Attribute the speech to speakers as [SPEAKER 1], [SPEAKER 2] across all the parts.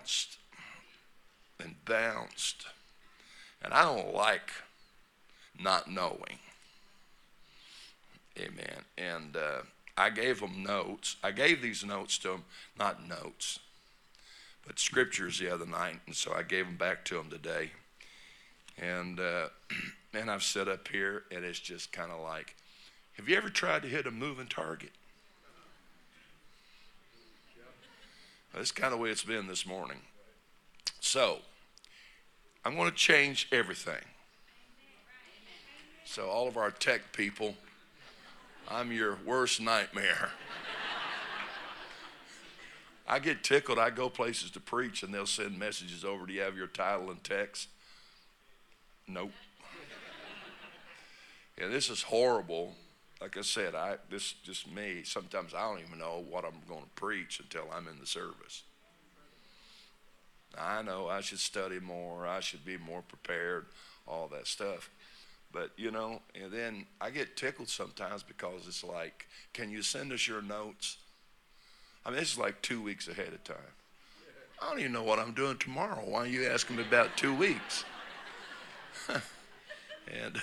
[SPEAKER 1] Bounced and bounced, and I don't like not knowing. Amen. And uh, I gave them notes. I gave these notes to them, not notes, but scriptures the other night, and so I gave them back to them today. And uh, and I've set up here, and it's just kind of like, have you ever tried to hit a moving target? That's kind of the way it's been this morning. So, I'm going to change everything. So, all of our tech people, I'm your worst nightmare. I get tickled. I go places to preach and they'll send messages over. Do you have your title and text? Nope. Yeah, this is horrible. Like I said, I this just me. Sometimes I don't even know what I'm going to preach until I'm in the service. I know I should study more. I should be more prepared. All that stuff. But you know, and then I get tickled sometimes because it's like, can you send us your notes? I mean, this is like two weeks ahead of time. I don't even know what I'm doing tomorrow. Why are you asking me about two weeks? and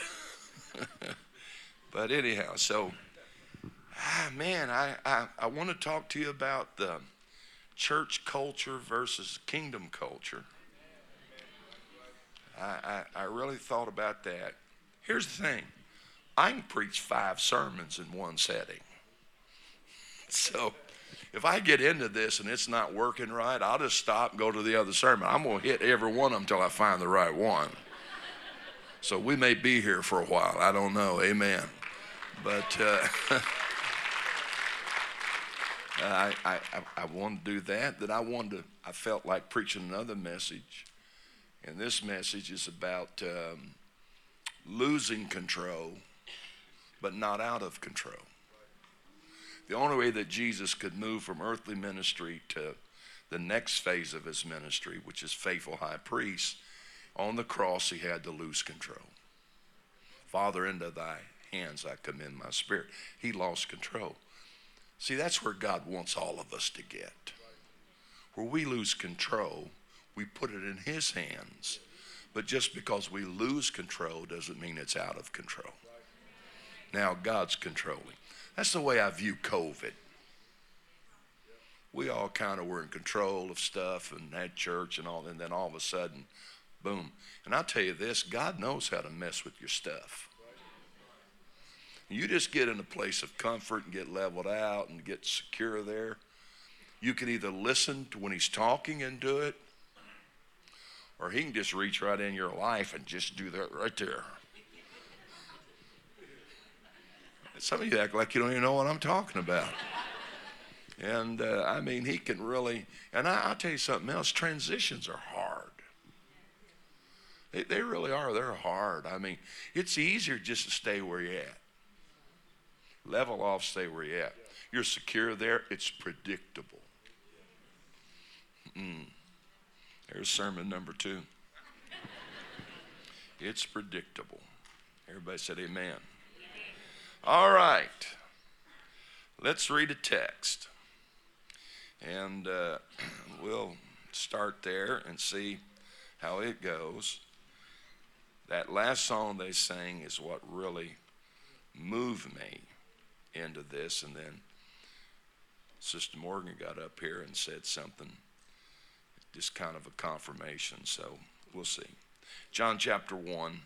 [SPEAKER 1] but anyhow, so ah, man, I, I, I want to talk to you about the church culture versus kingdom culture. I, I, I really thought about that. Here's the thing I can preach five sermons in one setting. So if I get into this and it's not working right, I'll just stop and go to the other sermon. I'm going to hit every one of them until I find the right one. So we may be here for a while. I don't know. Amen. But uh, I, I, I wanted to do that. That I wanted to, I felt like preaching another message. And this message is about um, losing control, but not out of control. The only way that Jesus could move from earthly ministry to the next phase of his ministry, which is faithful high priest, on the cross he had to lose control. Father, into thy hands I commend my spirit. He lost control. See, that's where God wants all of us to get. Where we lose control, we put it in his hands. But just because we lose control doesn't mean it's out of control. Now God's controlling. That's the way I view COVID. We all kind of were in control of stuff and had church and all, and then all of a sudden, boom. And I'll tell you this God knows how to mess with your stuff. You just get in a place of comfort and get leveled out and get secure there. You can either listen to when he's talking and do it, or he can just reach right in your life and just do that right there. Some of you act like you don't even know what I'm talking about. And uh, I mean, he can really, and I, will tell you something else transitions are hard. They, they really are. They're hard. I mean, it's easier just to stay where you're at. Level off, stay where you're at. You're secure there, it's predictable. Mm. There's sermon number two. It's predictable. Everybody said amen. All right. Let's read a text. And uh, we'll start there and see how it goes. That last song they sang is what really moved me into this. And then Sister Morgan got up here and said something, just kind of a confirmation. So we'll see. John chapter 1,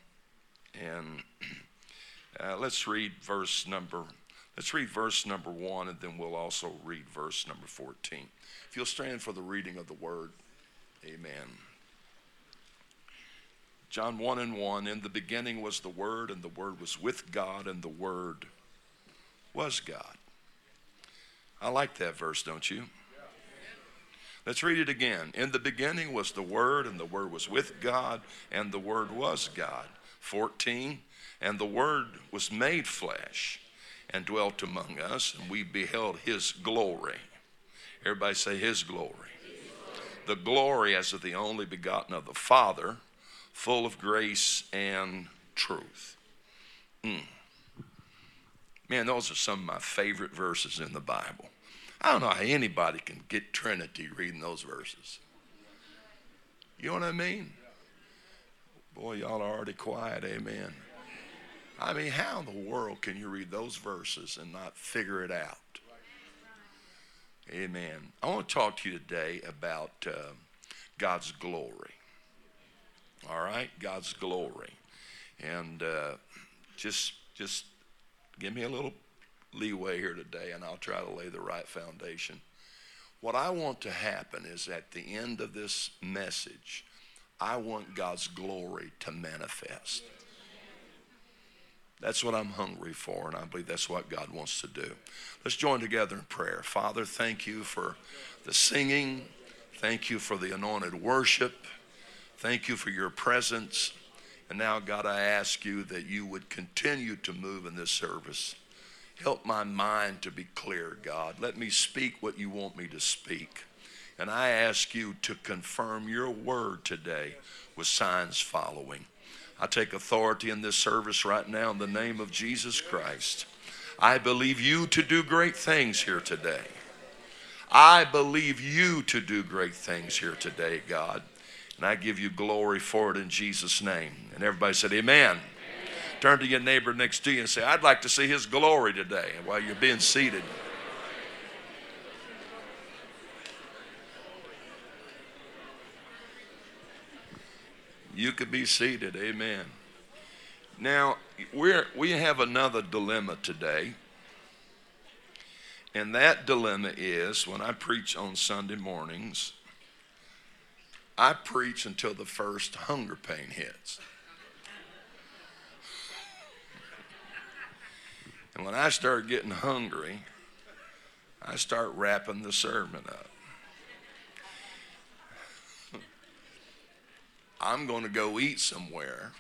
[SPEAKER 1] and uh, let's read verse number. Let's read verse number one, and then we'll also read verse number 14. If you'll stand for the reading of the word, amen. John 1 and 1 In the beginning was the Word, and the Word was with God, and the Word was God. I like that verse, don't you? Let's read it again. In the beginning was the Word, and the Word was with God, and the Word was God. 14. And the Word was made flesh and dwelt among us, and we beheld His glory. Everybody say His glory. The glory as of the only begotten of the Father, full of grace and truth. Mm. Man, those are some of my favorite verses in the Bible. I don't know how anybody can get Trinity reading those verses. You know what I mean? Boy, y'all are already quiet, amen. I mean, how in the world can you read those verses and not figure it out? Amen. I want to talk to you today about uh, God's glory. All right, God's glory, and uh, just just give me a little leeway here today, and I'll try to lay the right foundation. What I want to happen is at the end of this message, I want God's glory to manifest. That's what I'm hungry for, and I believe that's what God wants to do. Let's join together in prayer. Father, thank you for the singing. Thank you for the anointed worship. Thank you for your presence. And now, God, I ask you that you would continue to move in this service. Help my mind to be clear, God. Let me speak what you want me to speak. And I ask you to confirm your word today with signs following. I take authority in this service right now in the name of Jesus Christ. I believe you to do great things here today. I believe you to do great things here today, God. And I give you glory for it in Jesus' name. And everybody said, Amen. Turn to your neighbor next to you and say, I'd like to see his glory today while you're being seated. You could be seated. Amen. Now, we're, we have another dilemma today. And that dilemma is when I preach on Sunday mornings, I preach until the first hunger pain hits. And when I start getting hungry, I start wrapping the sermon up. I'm going to go eat somewhere.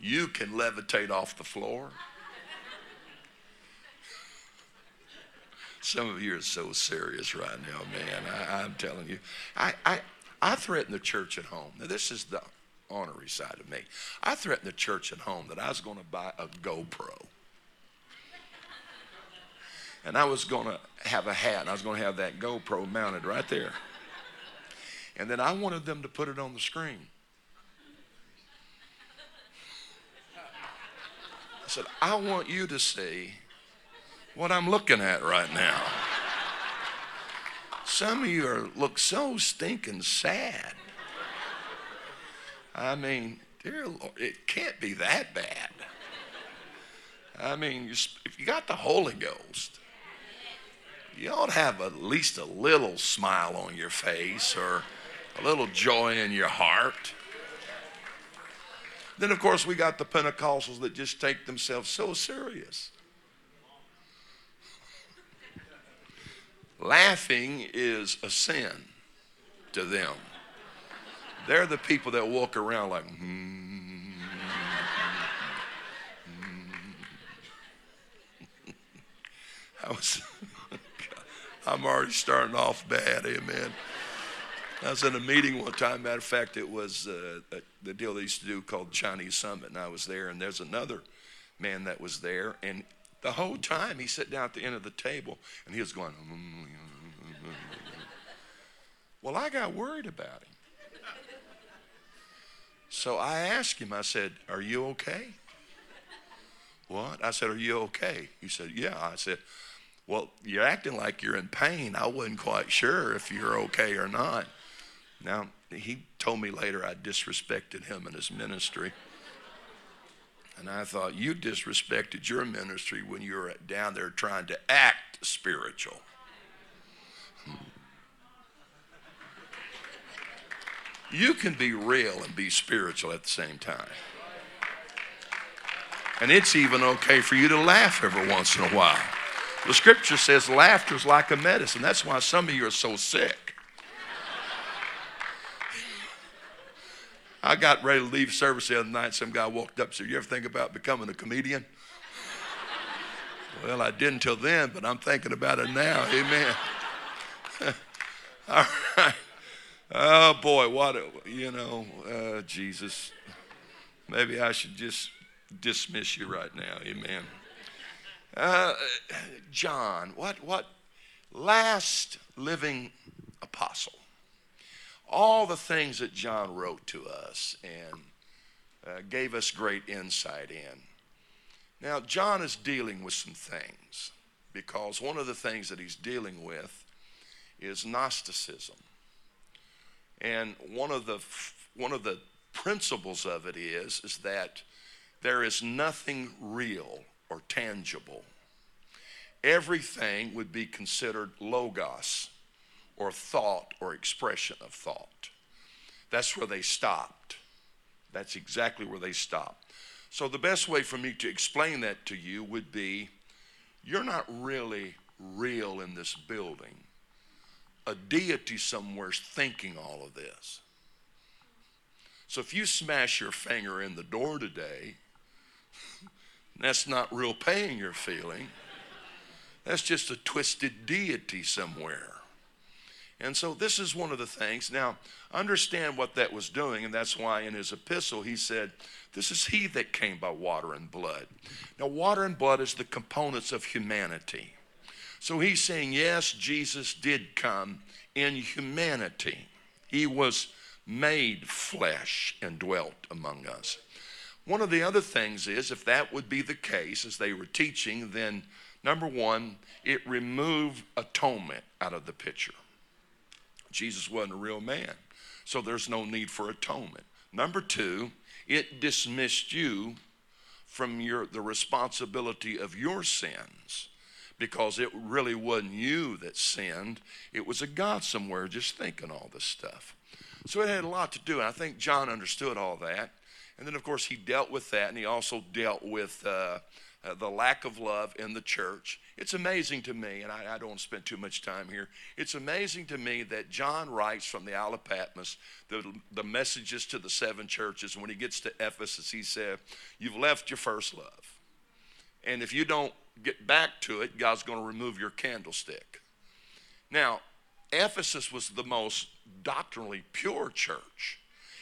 [SPEAKER 1] You can levitate off the floor. Some of you are so serious right now, man. I, am telling you. I, I, I threatened the church at home. Now, this is the honorary side of me. I threatened the church at home that I was going to buy a GoPro and I was going to have a hat, and I was going to have that GoPro mounted right there. And then I wanted them to put it on the screen. I said, I want you to see what I'm looking at right now. Some of you are, look so stinking sad. I mean, dear Lord, it can't be that bad. I mean, if you got the Holy Ghost, you ought to have at least a little smile on your face or a little joy in your heart. Then, of course, we got the Pentecostals that just take themselves so serious. Laughing is a sin to them. They're the people that walk around like, hmm. hmm, hmm, hmm I was. I'm already starting off bad. Amen. I was in a meeting one time. Matter of fact, it was uh, uh the deal they used to do called Chinese Summit, and I was there. And there's another man that was there, and the whole time he sat down at the end of the table, and he was going. Mm, mm, mm, well, I got worried about him. So I asked him. I said, "Are you okay?" What? I said, "Are you okay?" He said, "Yeah." I said, well, you're acting like you're in pain. I wasn't quite sure if you're okay or not. Now, he told me later I disrespected him and his ministry. And I thought, you disrespected your ministry when you were down there trying to act spiritual. Hmm. You can be real and be spiritual at the same time. And it's even okay for you to laugh every once in a while. The scripture says laughter is like a medicine. That's why some of you are so sick. I got ready to leave service the other night. Some guy walked up and said, You ever think about becoming a comedian? well, I didn't till then, but I'm thinking about it now. Amen. All right. Oh, boy, what, a, you know, uh, Jesus. Maybe I should just dismiss you right now. Amen. Uh, John, what, what, last living apostle all the things that John wrote to us and uh, gave us great insight in. Now, John is dealing with some things because one of the things that he's dealing with is Gnosticism. And one of the, one of the principles of it is, is that there is nothing real or tangible. Everything would be considered logos or thought or expression of thought. That's where they stopped. That's exactly where they stopped. So, the best way for me to explain that to you would be you're not really real in this building. A deity somewhere's thinking all of this. So, if you smash your finger in the door today, that's not real pain you're feeling. That's just a twisted deity somewhere. And so this is one of the things. Now, understand what that was doing, and that's why in his epistle he said, This is he that came by water and blood. Now, water and blood is the components of humanity. So he's saying, Yes, Jesus did come in humanity. He was made flesh and dwelt among us. One of the other things is, if that would be the case, as they were teaching, then number one, it removed atonement out of the picture. Jesus wasn't a real man. So there's no need for atonement. Number two, it dismissed you from your, the responsibility of your sins because it really wasn't you that sinned. It was a God somewhere just thinking all this stuff. So it had a lot to do. And I think John understood all that. And then, of course, he dealt with that and he also dealt with uh, uh, the lack of love in the church. It's amazing to me, and I, I don't spend too much time here. It's amazing to me that John writes from the Isle of Patmos the, the messages to the seven churches. And when he gets to Ephesus, he said, You've left your first love. And if you don't get back to it, God's going to remove your candlestick. Now, Ephesus was the most doctrinally pure church.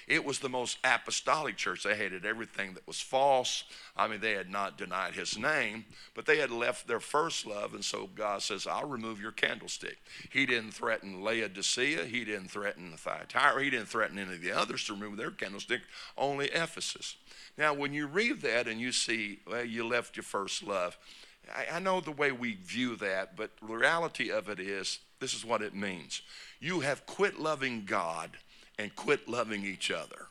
[SPEAKER 1] It was the most apostolic church. They hated everything that was false. I mean, they had not denied his name, but they had left their first love. And so God says, I'll remove your candlestick. He didn't threaten Laodicea. He didn't threaten Thyatira. He didn't threaten any of the others to remove their candlestick, only Ephesus. Now, when you read that and you see, well, you left your first love, I, I know the way we view that, but the reality of it is this is what it means. You have quit loving God and quit loving each other.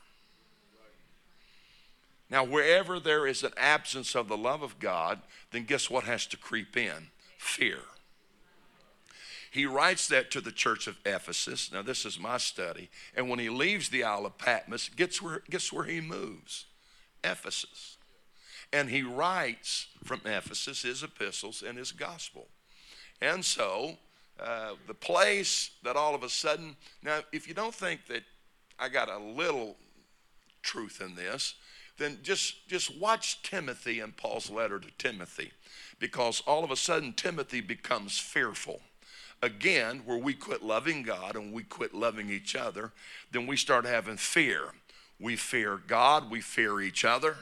[SPEAKER 1] Now, wherever there is an absence of the love of God, then guess what has to creep in? Fear. He writes that to the church of Ephesus. Now, this is my study. And when he leaves the Isle of Patmos, guess where, guess where he moves? Ephesus. And he writes from Ephesus his epistles and his gospel. And so, uh, the place that all of a sudden, now, if you don't think that I got a little truth in this, then just, just watch Timothy and Paul's letter to Timothy because all of a sudden Timothy becomes fearful. Again, where we quit loving God and we quit loving each other, then we start having fear. We fear God, we fear each other,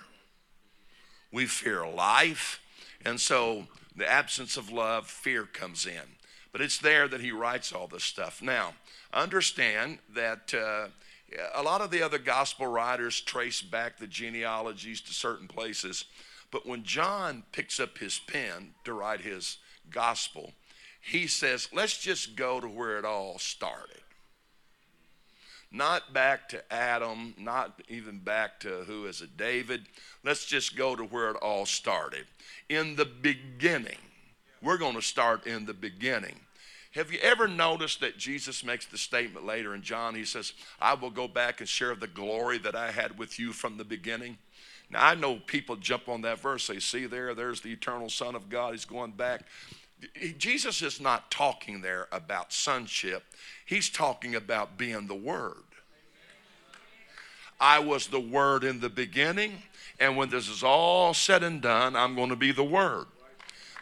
[SPEAKER 1] we fear life. And so the absence of love, fear comes in. But it's there that he writes all this stuff. Now, understand that. Uh, a lot of the other gospel writers trace back the genealogies to certain places, but when John picks up his pen to write his gospel, he says, let's just go to where it all started. Not back to Adam, not even back to who is it, David. Let's just go to where it all started. In the beginning, we're going to start in the beginning. Have you ever noticed that Jesus makes the statement later in John? He says, I will go back and share the glory that I had with you from the beginning. Now, I know people jump on that verse. They see there, there's the eternal Son of God. He's going back. Jesus is not talking there about sonship, he's talking about being the Word. I was the Word in the beginning, and when this is all said and done, I'm going to be the Word.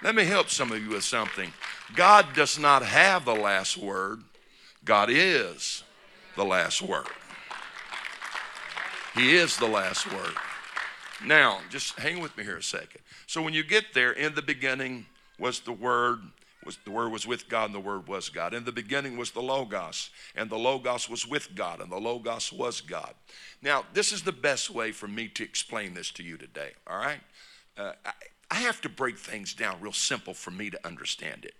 [SPEAKER 1] Let me help some of you with something. God does not have the last word, God is the last word. He is the last word. Now, just hang with me here a second. So when you get there, in the beginning was the Word, was the Word was with God, and the Word was God. In the beginning was the Logos, and the Logos was with God, and the Logos was God. Now, this is the best way for me to explain this to you today, all right? Uh, I, I have to break things down real simple for me to understand it.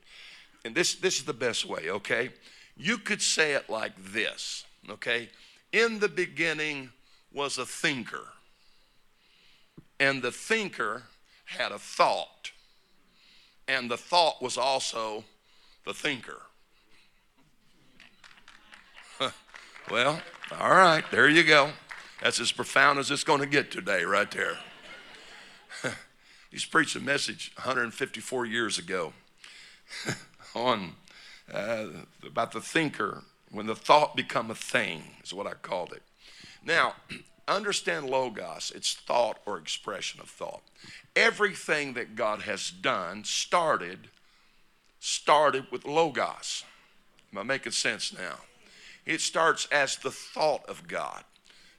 [SPEAKER 1] And this, this is the best way, okay? You could say it like this, okay? In the beginning was a thinker, and the thinker had a thought, and the thought was also the thinker. well, all right, there you go. That's as profound as it's going to get today, right there. He's preached a message 154 years ago on uh, about the thinker when the thought become a thing is what I called it. Now, understand logos, it's thought or expression of thought. Everything that God has done started started with logos. Am I making sense now? It starts as the thought of God.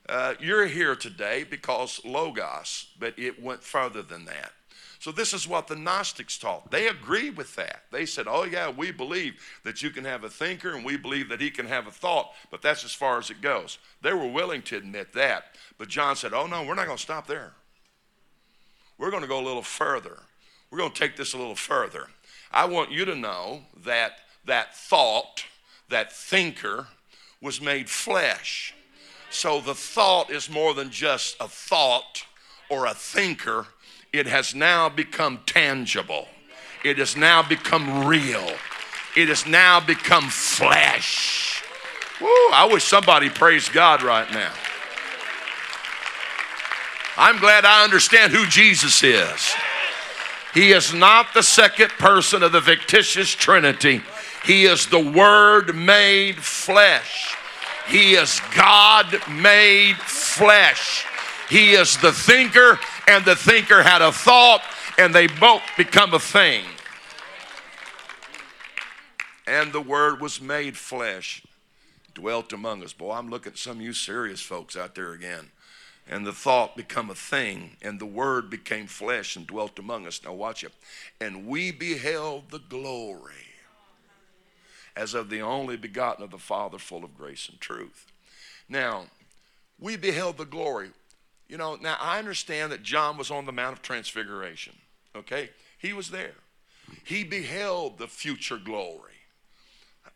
[SPEAKER 1] Uh, you're here today because logos, but it went further than that. So, this is what the Gnostics taught. They agreed with that. They said, Oh, yeah, we believe that you can have a thinker and we believe that he can have a thought, but that's as far as it goes. They were willing to admit that. But John said, Oh, no, we're not going to stop there. We're going to go a little further. We're going to take this a little further. I want you to know that that thought, that thinker, was made flesh. So the thought is more than just a thought or a thinker it has now become tangible. It has now become real. It has now become flesh. Woo, I wish somebody praised God right now. I'm glad I understand who Jesus is. He is not the second person of the fictitious Trinity. He is the Word made flesh. He is God made flesh. He is the thinker, and the thinker had a thought, and they both become a thing. And the word was made flesh, dwelt among us. Boy, I'm looking at some of you serious folks out there again. And the thought become a thing, and the word became flesh and dwelt among us. Now watch it. And we beheld the glory as of the only begotten of the Father, full of grace and truth. Now, we beheld the glory. You know, now I understand that John was on the Mount of Transfiguration, okay? He was there. He beheld the future glory.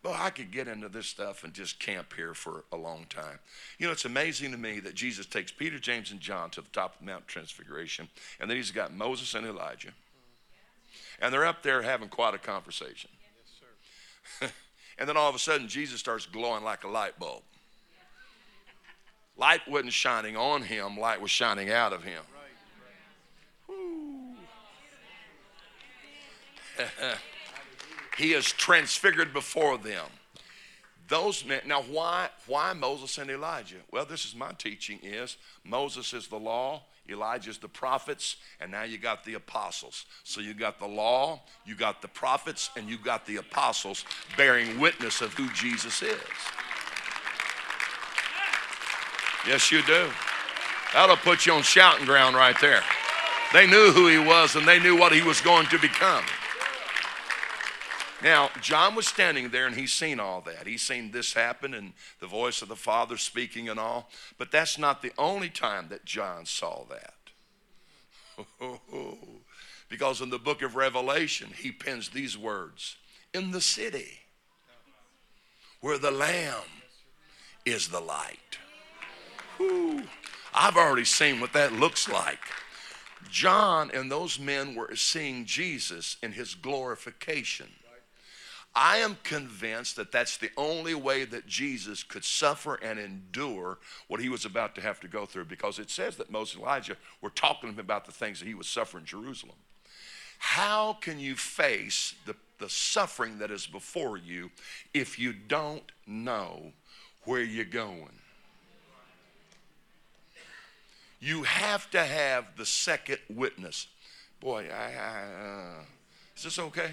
[SPEAKER 1] Well, I could get into this stuff and just camp here for a long time. You know, it's amazing to me that Jesus takes Peter, James, and John to the top of Mount Transfiguration, and then he's got Moses and Elijah. And they're up there having quite a conversation. Yes, and then all of a sudden, Jesus starts glowing like a light bulb. Light wasn't shining on him, light was shining out of him. he is transfigured before them. Those men, now why why Moses and Elijah? Well, this is my teaching is Moses is the law, Elijah's the prophets, and now you got the apostles. So you got the law, you got the prophets, and you got the apostles bearing witness of who Jesus is. Yes, you do. That'll put you on shouting ground right there. They knew who he was and they knew what he was going to become. Now, John was standing there and he's seen all that. He's seen this happen and the voice of the Father speaking and all. But that's not the only time that John saw that. because in the book of Revelation, he pens these words In the city where the Lamb is the light. I've already seen what that looks like. John and those men were seeing Jesus in his glorification. I am convinced that that's the only way that Jesus could suffer and endure what he was about to have to go through because it says that Moses and Elijah were talking to him about the things that he was suffering in Jerusalem. How can you face the, the suffering that is before you if you don't know where you're going? You have to have the second witness. Boy, I, I, uh, is this okay?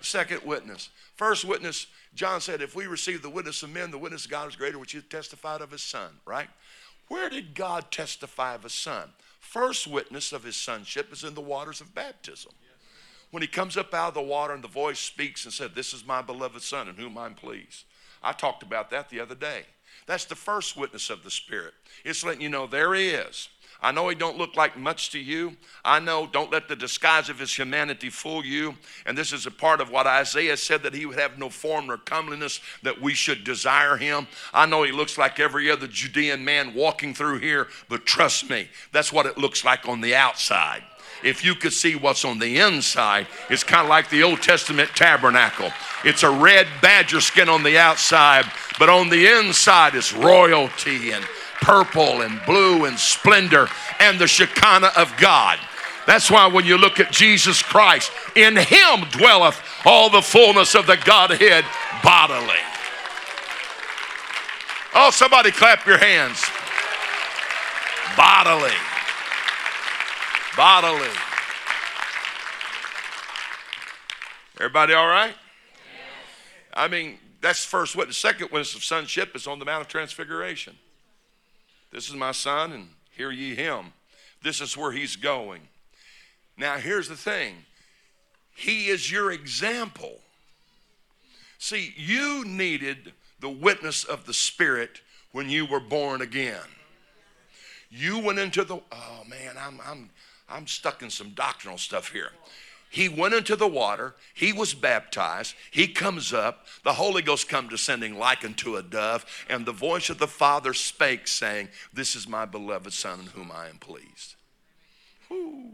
[SPEAKER 1] Second witness. First witness, John said, if we receive the witness of men, the witness of God is greater, which he testified of his son, right? Where did God testify of his son? First witness of his sonship is in the waters of baptism. When he comes up out of the water and the voice speaks and said, This is my beloved son in whom I'm pleased. I talked about that the other day. That's the first witness of the Spirit. It's letting you know there he is. I know he don't look like much to you. I know don't let the disguise of his humanity fool you. And this is a part of what Isaiah said that he would have no form nor comeliness that we should desire him. I know he looks like every other Judean man walking through here, but trust me, that's what it looks like on the outside if you could see what's on the inside, it's kind of like the Old Testament tabernacle. It's a red badger skin on the outside, but on the inside is royalty and purple and blue and splendor and the Shekinah of God. That's why when you look at Jesus Christ, in him dwelleth all the fullness of the Godhead bodily. Oh, somebody clap your hands. Bodily. Bodily. Everybody all right? I mean, that's the first witness. Second witness of sonship is on the Mount of Transfiguration. This is my son, and hear ye him. This is where he's going. Now, here's the thing He is your example. See, you needed the witness of the Spirit when you were born again. You went into the, oh man, I'm, I'm, I'm stuck in some doctrinal stuff here. He went into the water. He was baptized. He comes up. The Holy Ghost come descending like unto a dove. And the voice of the Father spake, saying, This is my beloved Son in whom I am pleased. Whew.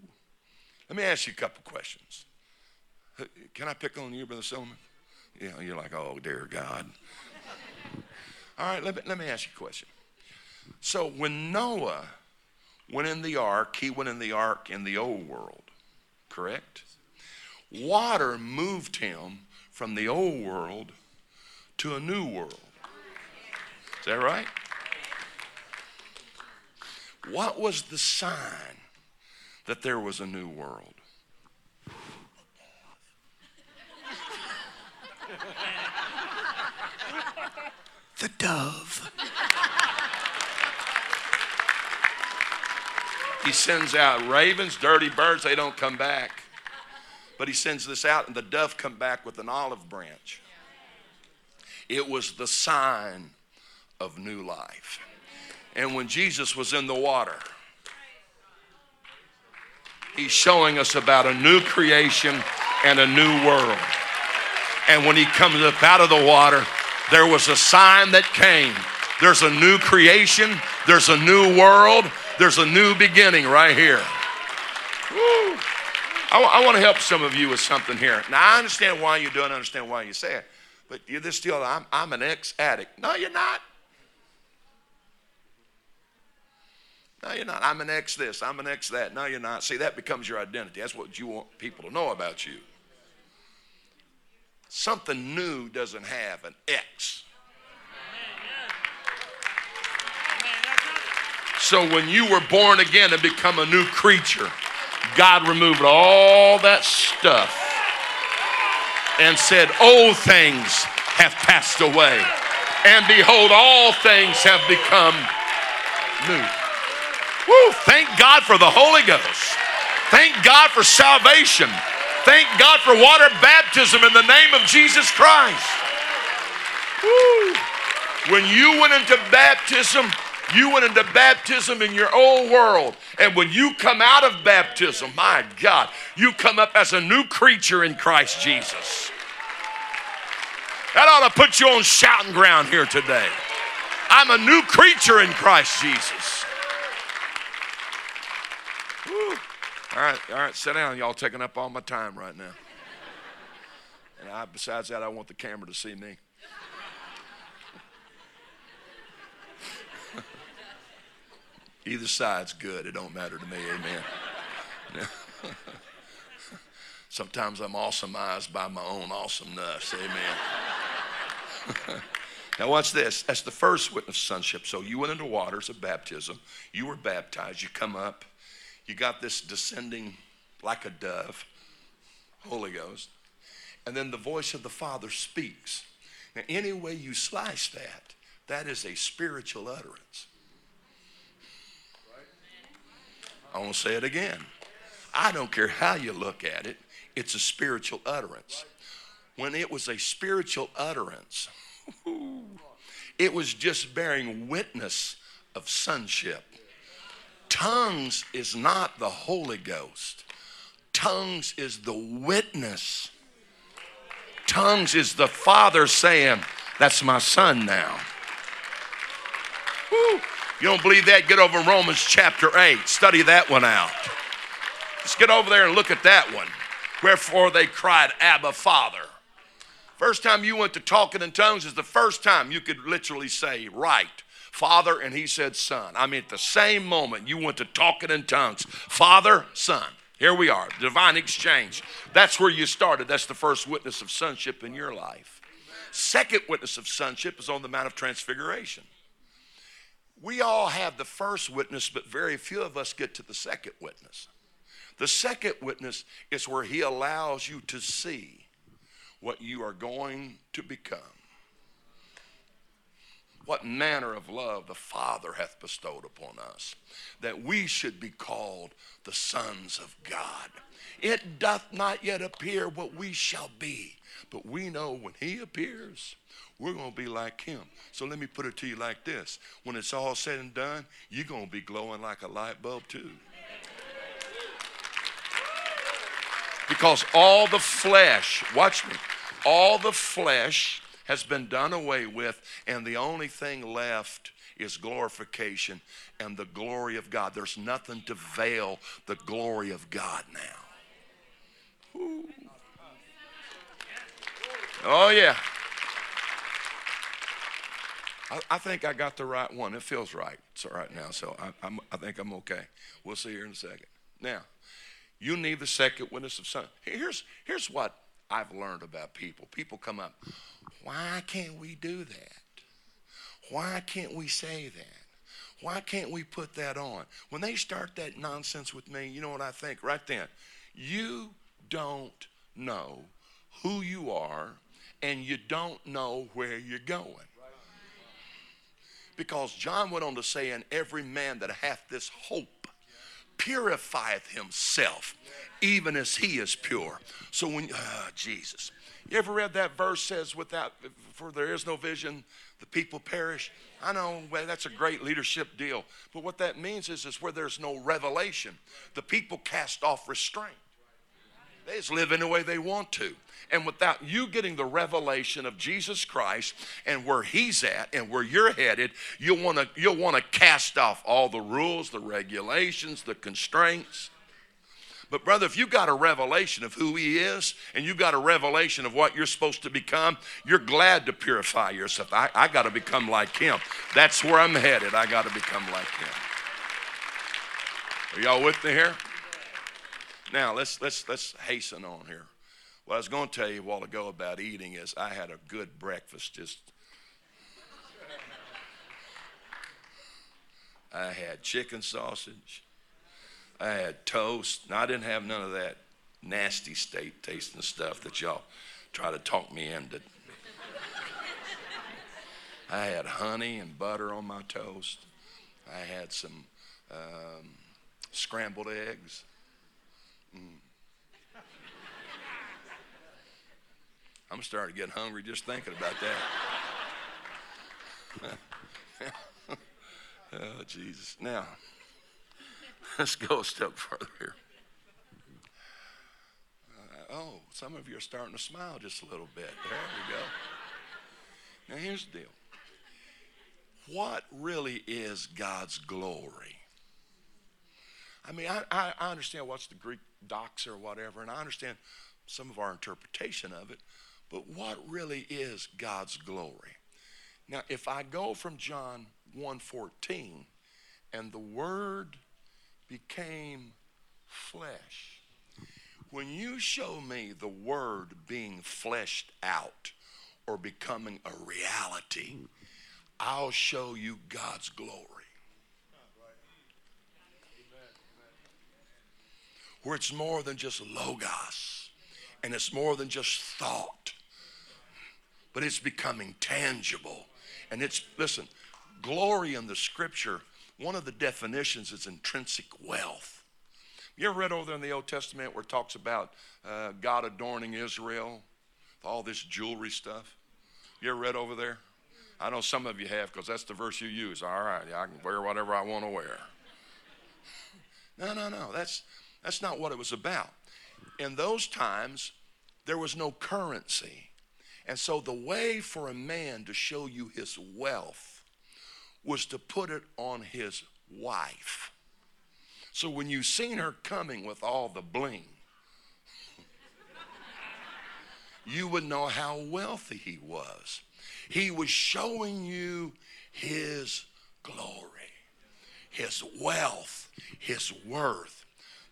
[SPEAKER 1] Let me ask you a couple questions. Can I pick on you, Brother Solomon? Yeah, you're like, oh, dear God. All right, let me, let me ask you a question. So when Noah went in the ark, he went in the ark in the old world, correct? Water moved him from the old world to a new world. Is that right? What was the sign that there was a new world? the dove. He sends out ravens, dirty birds, they don't come back. But he sends this out, and the dove come back with an olive branch. It was the sign of new life. And when Jesus was in the water, he's showing us about a new creation and a new world. And when he comes up out of the water, there was a sign that came. There's a new creation, there's a new world, there's a new beginning right here. Woo. I, I want to help some of you with something here. Now, I understand why you don't understand why you say it, but you're this still, I'm, I'm an ex addict. No, you're not. No, you're not. I'm an ex this, I'm an ex that. No, you're not. See, that becomes your identity. That's what you want people to know about you. Something new doesn't have an X. So when you were born again and become a new creature, God removed all that stuff and said, Old things have passed away, and behold, all things have become new. Woo, thank God for the Holy Ghost. Thank God for salvation. Thank God for water baptism in the name of Jesus Christ. Woo. When you went into baptism, you went into baptism in your old world. And when you come out of baptism, my God, you come up as a new creature in Christ Jesus. That ought to put you on shouting ground here today. I'm a new creature in Christ Jesus. All right, all right, sit down. Y'all taking up all my time right now. And I, besides that, I want the camera to see me. Either side's good. It don't matter to me. Amen. Sometimes I'm awesomized by my own awesomeness. Amen. Now, watch this. That's the first witness of sonship. So you went into waters of baptism. You were baptized. You come up. You got this descending like a dove, Holy Ghost. And then the voice of the Father speaks. Now, any way you slice that, that is a spiritual utterance. I want to say it again. I don't care how you look at it, it's a spiritual utterance. When it was a spiritual utterance, it was just bearing witness of sonship. Tongues is not the Holy Ghost, tongues is the witness. Tongues is the Father saying, That's my son now. Woo. You don't believe that? Get over Romans chapter 8. Study that one out. Let's get over there and look at that one. Wherefore they cried, Abba, Father. First time you went to talking in tongues is the first time you could literally say, right, Father, and he said, Son. I mean, at the same moment you went to talking in tongues, Father, Son. Here we are, divine exchange. That's where you started. That's the first witness of sonship in your life. Second witness of sonship is on the Mount of Transfiguration. We all have the first witness, but very few of us get to the second witness. The second witness is where he allows you to see what you are going to become. What manner of love the Father hath bestowed upon us, that we should be called the sons of God. It doth not yet appear what we shall be, but we know when he appears, we're going to be like him. So let me put it to you like this when it's all said and done, you're going to be glowing like a light bulb too. Because all the flesh, watch me, all the flesh has been done away with, and the only thing left is glorification and the glory of God. There's nothing to veil the glory of God now. Ooh. Oh, yeah. I, I, think I got the right one. It feels right. It's all right now, so I, I think I'm okay. We'll see here in a second. Now, you need the second witness of son. Here's, here's what I've learned about people. People come up, why can't we do that? Why can't we say that? Why can't we put that on? When they start that nonsense with me, you know what I think right then? You don't know who you are and you don't know where you're going. Because John went on to say, And every man that hath this hope purifieth himself, even as he is pure. So when, oh, Jesus. You ever read that verse says, without, for there is no vision, the people perish? I know well, that's a great leadership deal. But what that means is, is where there's no revelation, the people cast off restraint. They just live any way they want to. And without you getting the revelation of Jesus Christ and where He's at and where you're headed, you'll want to you'll want to cast off all the rules, the regulations, the constraints. But, brother, if you've got a revelation of who He is and you've got a revelation of what you're supposed to become, you're glad to purify yourself. I, I got to become like Him. That's where I'm headed. I got to become like Him. Are y'all with me here? Now let's let's let's hasten on here. What I was going to tell you a while ago about eating is I had a good breakfast. Just I had chicken sausage. I had toast. And I didn't have none of that nasty state tasting stuff that y'all try to talk me into. I had honey and butter on my toast. I had some um, scrambled eggs. Mm. I'm starting to get hungry just thinking about that. oh, Jesus. Now, let's go a step further here. Uh, oh, some of you are starting to smile just a little bit. There we go. Now, here's the deal what really is God's glory? I mean, I, I, I understand what's the Greek doxa or whatever, and I understand some of our interpretation of it, but what really is God's glory? Now, if I go from John 1:14, and the Word became flesh. When you show me the Word being fleshed out, or becoming a reality, I'll show you God's glory. Where it's more than just logos and it's more than just thought, but it's becoming tangible. And it's, listen, glory in the scripture, one of the definitions is intrinsic wealth. You ever read over there in the Old Testament where it talks about uh, God adorning Israel, all this jewelry stuff? You ever read over there? I know some of you have because that's the verse you use. All right, yeah, I can wear whatever I want to wear. No, no, no. That's, that's not what it was about. In those times, there was no currency. And so the way for a man to show you his wealth was to put it on his wife. So when you seen her coming with all the bling, you would know how wealthy he was. He was showing you his glory, his wealth, his worth.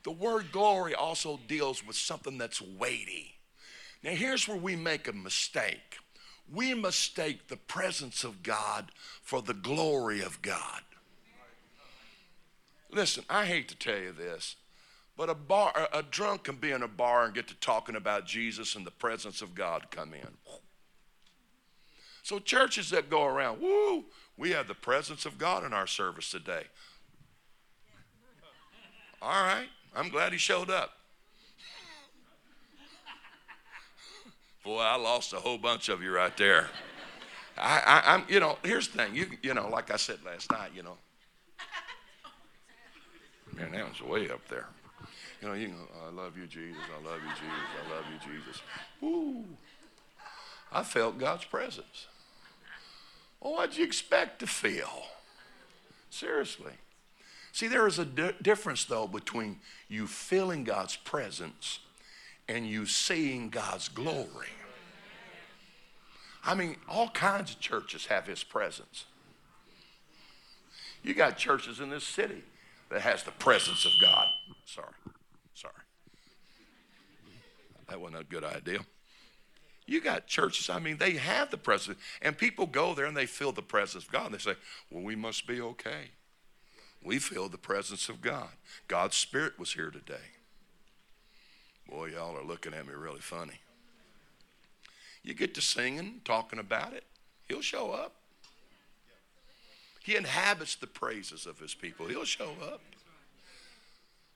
[SPEAKER 1] The word glory also deals with something that's weighty. Now, here's where we make a mistake we mistake the presence of God for the glory of God. Listen, I hate to tell you this, but a bar, a drunk can be in a bar and get to talking about Jesus and the presence of God come in. So churches that go around, woo, we have the presence of God in our service today. All right, I'm glad he showed up. Boy, I lost a whole bunch of you right there. I, I, am you know, here's the thing. You, you know, like I said last night, you know. Man, that was way up there. You know, you know, oh, I love you, Jesus. I love you, Jesus. I love you, Jesus. Woo. I felt God's presence. Well, what'd you expect to feel? Seriously. See, there is a di- difference, though, between you feeling God's presence and you seeing God's glory. I mean, all kinds of churches have his presence. You got churches in this city that has the presence of God. Sorry. Sorry. That wasn't a good idea. You got churches, I mean, they have the presence, and people go there and they feel the presence of God. And they say, Well, we must be okay. We feel the presence of God. God's Spirit was here today. Boy, y'all are looking at me really funny. You get to singing, talking about it, he'll show up. He inhabits the praises of his people, he'll show up.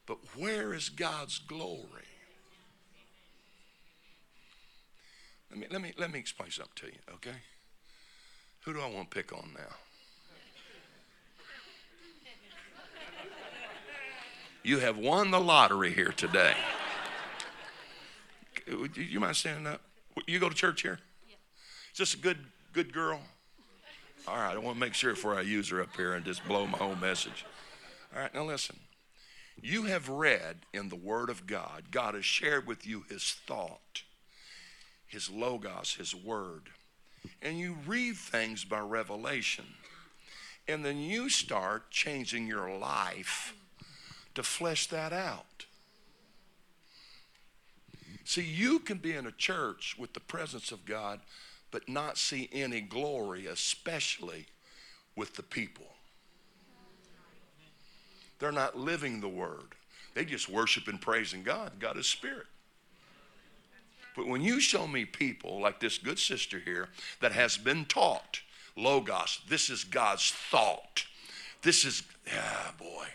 [SPEAKER 1] But where is God's glory? Let me, let me, let me explain something to you, okay? Who do I want to pick on now? You have won the lottery here today. You mind standing up? You go to church here? Yeah. A good good girl? All right, I want to make sure before I use her up here and just blow my whole message. All right, now listen. You have read in the Word of God, God has shared with you His thought, His Logos, His Word. And you read things by revelation. And then you start changing your life to flesh that out. See, you can be in a church with the presence of God, but not see any glory, especially with the people. They're not living the word. They just worship and praising God. God is spirit. But when you show me people like this good sister here that has been taught, Logos, this is God's thought. This is, ah, boy,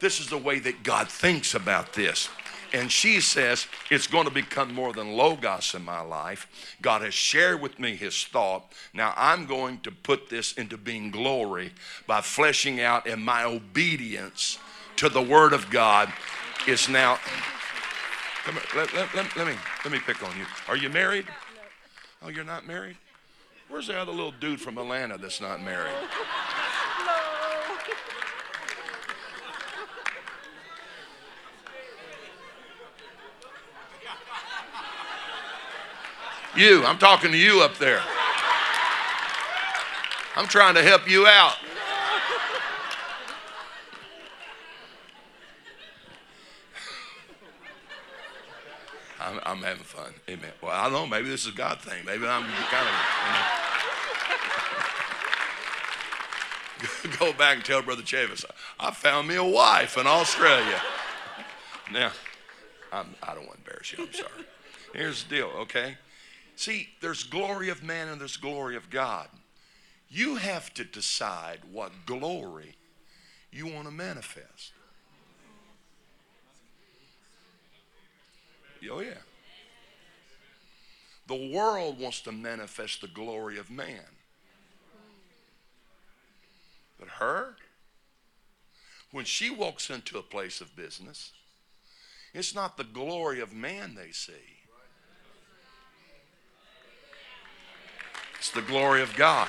[SPEAKER 1] this is the way that God thinks about this. And she says, It's going to become more than Logos in my life. God has shared with me his thought. Now I'm going to put this into being glory by fleshing out, in my obedience to the word of God is now. Come here, let, let, let, let, me, let me pick on you. Are you married? Oh, you're not married? Where's the other little dude from Atlanta that's not married? You, I'm talking to you up there. I'm trying to help you out. I'm, I'm having fun. Amen. Well, I don't know. Maybe this is a God thing. Maybe I'm kind of. You know. Go back and tell Brother Chavis, I found me a wife in Australia. Now, I'm, I do not want to embarrass you. I'm sorry. Here's the deal, okay? See, there's glory of man and there's glory of God. You have to decide what glory you want to manifest. Oh, yeah. The world wants to manifest the glory of man. But her, when she walks into a place of business, it's not the glory of man they see. It's the glory of God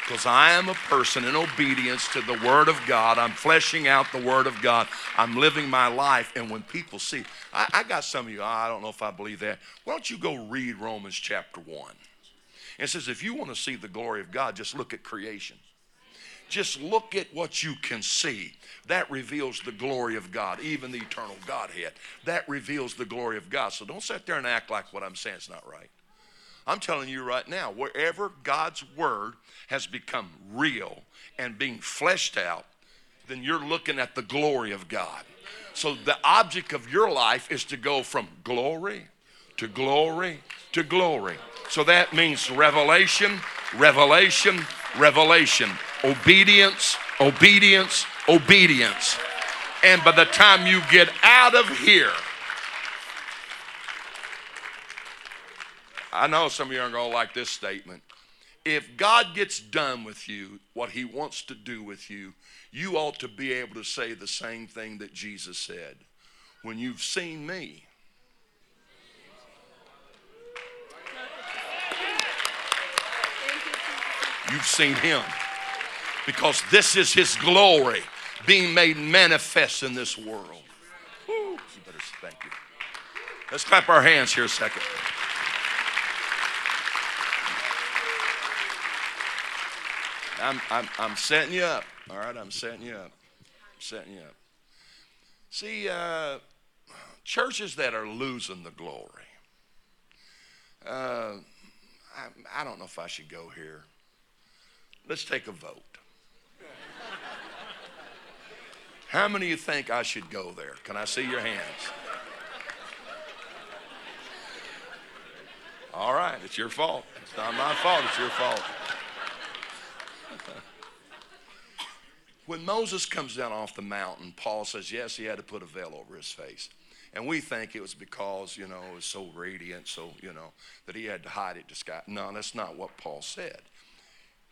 [SPEAKER 1] because I am a person in obedience to the Word of God. I'm fleshing out the Word of God. I'm living my life. And when people see, I, I got some of you, I don't know if I believe that. Why don't you go read Romans chapter 1? It says, if you want to see the glory of God, just look at creation. Just look at what you can see. That reveals the glory of God, even the eternal Godhead. That reveals the glory of God. So don't sit there and act like what I'm saying is not right. I'm telling you right now, wherever God's word has become real and being fleshed out, then you're looking at the glory of God. So the object of your life is to go from glory to glory to glory. So that means revelation, revelation, revelation, obedience, obedience, obedience. And by the time you get out of here, I know some of you aren't going to like this statement. If God gets done with you, what he wants to do with you, you ought to be able to say the same thing that Jesus said. When you've seen me, you've seen him. Because this is his glory being made manifest in this world. Woo, you better thank you. Let's clap our hands here a second. I'm, I'm, I'm setting you up. All right, I'm setting you up. I'm setting you up. See, uh, churches that are losing the glory. Uh, I, I don't know if I should go here. Let's take a vote. How many of you think I should go there? Can I see your hands? All right, it's your fault. It's not my fault, it's your fault. When Moses comes down off the mountain, Paul says, yes, he had to put a veil over his face. And we think it was because, you know, it was so radiant, so, you know, that he had to hide it to sky. No, that's not what Paul said.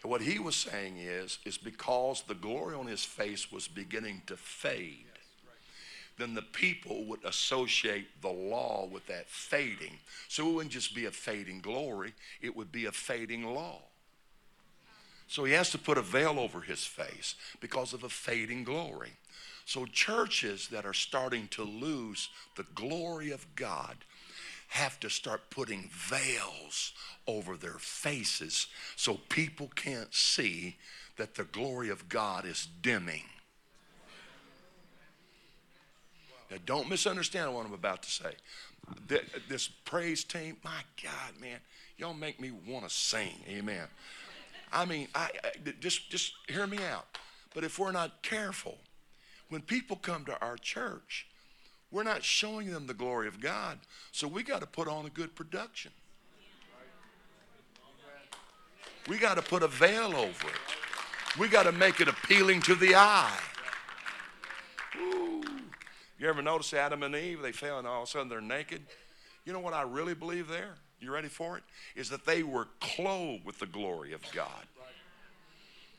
[SPEAKER 1] What he was saying is, is because the glory on his face was beginning to fade, then the people would associate the law with that fading. So it wouldn't just be a fading glory, it would be a fading law. So he has to put a veil over his face because of a fading glory. So churches that are starting to lose the glory of God have to start putting veils over their faces so people can't see that the glory of God is dimming. Now, don't misunderstand what I'm about to say. This praise team, my God, man, y'all make me want to sing. Amen. I mean, I, I, just just hear me out. But if we're not careful, when people come to our church, we're not showing them the glory of God. So we got to put on a good production. We got to put a veil over it. We got to make it appealing to the eye. Ooh. You ever notice Adam and Eve? They fell and all of a sudden they're naked. You know what I really believe there? You ready for it? Is that they were clothed with the glory of God.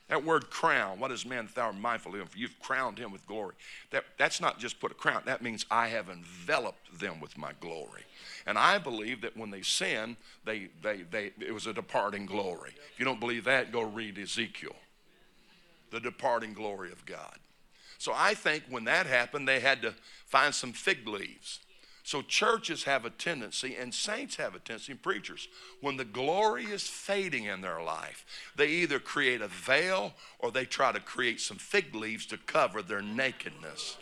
[SPEAKER 1] That word crown, what is man thou mindful of him? For you've crowned him with glory. That, that's not just put a crown, that means I have enveloped them with my glory. And I believe that when they sin, they, they, they, it was a departing glory. If you don't believe that, go read Ezekiel. The departing glory of God. So I think when that happened, they had to find some fig leaves so churches have a tendency, and saints have a tendency, and preachers, when the glory is fading in their life, they either create a veil or they try to create some fig leaves to cover their nakedness.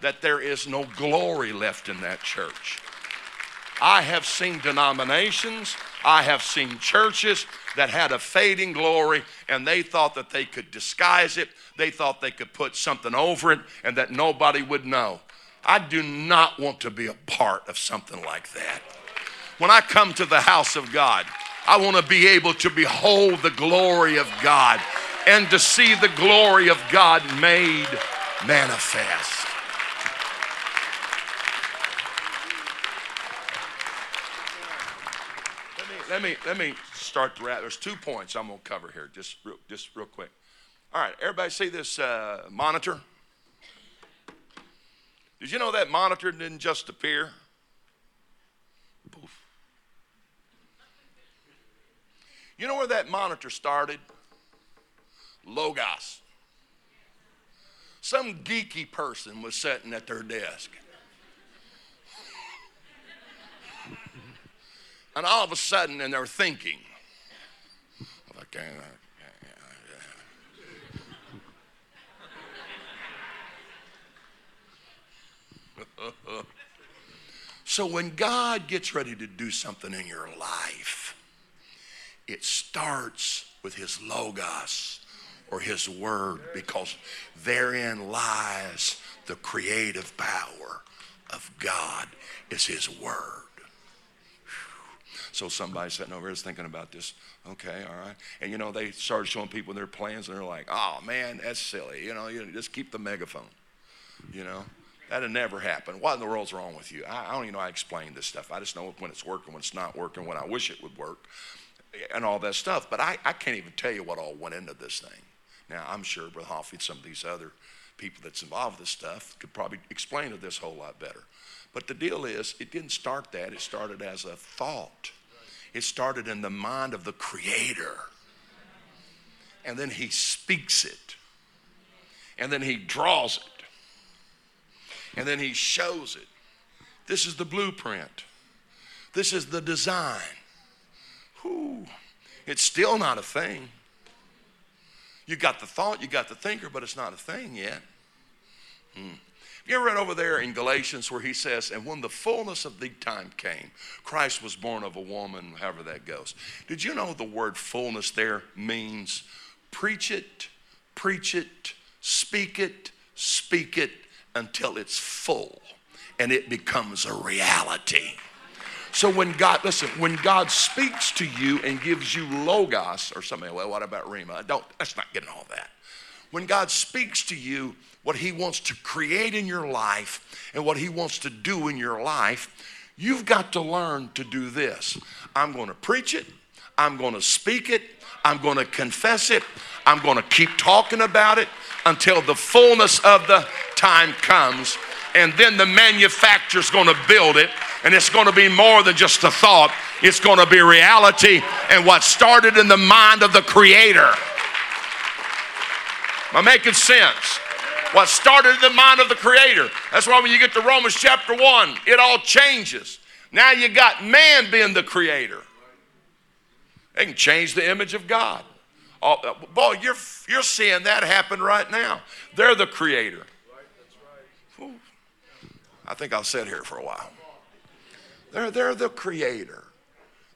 [SPEAKER 1] That there is no glory left in that church. I have seen denominations, I have seen churches that had a fading glory and they thought that they could disguise it, they thought they could put something over it and that nobody would know. I do not want to be a part of something like that. When I come to the house of God, I want to be able to behold the glory of God and to see the glory of God made manifest. Let me, let me, let me start the wrap. There's two points I'm going to cover here, just real, just real quick. All right, everybody see this uh, monitor? Did you know that monitor didn't just appear? Poof. You know where that monitor started? Logos. Some geeky person was sitting at their desk. and all of a sudden, and they're thinking, like, so when God gets ready to do something in your life, it starts with his logos or his word because therein lies the creative power of God is his word. So somebody sitting over here is thinking about this. Okay, all right. And you know, they started showing people their plans and they're like, oh man, that's silly. You know, you just keep the megaphone. You know, that'd never happen. What in the world's wrong with you? I, I don't even know how to explain this stuff. I just know when it's working, when it's not working, when I wish it would work, and all that stuff. But I, I can't even tell you what all went into this thing. Now, I'm sure Brother Hoffy and some of these other people that's involved with this stuff could probably explain this whole lot better. But the deal is, it didn't start that. It started as a thought. It started in the mind of the Creator. And then He speaks it. And then He draws it. And then He shows it. This is the blueprint. This is the design. Whew. It's still not a thing. You got the thought, you got the thinker, but it's not a thing yet. Hmm. You ever read over there in Galatians where he says, And when the fullness of the time came, Christ was born of a woman, however that goes. Did you know the word fullness there means preach it, preach it, speak it, speak it until it's full and it becomes a reality? So when God, listen, when God speaks to you and gives you logos or something, well, what about Rhema? Don't, let's not getting all that. When God speaks to you, what He wants to create in your life and what He wants to do in your life, you've got to learn to do this. I'm going to preach it, I'm going to speak it, I'm going to confess it, I'm going to keep talking about it until the fullness of the time comes. And then the manufacturer's going to build it and it's going to be more than just a thought, it's going to be reality and what started in the mind of the Creator. Am I making sense? What started in the mind of the Creator. That's why when you get to Romans chapter 1, it all changes. Now you got man being the Creator. They can change the image of God. Oh, uh, boy, you're, you're seeing that happen right now. They're the Creator. I think I'll sit here for a while. They're, they're the creator.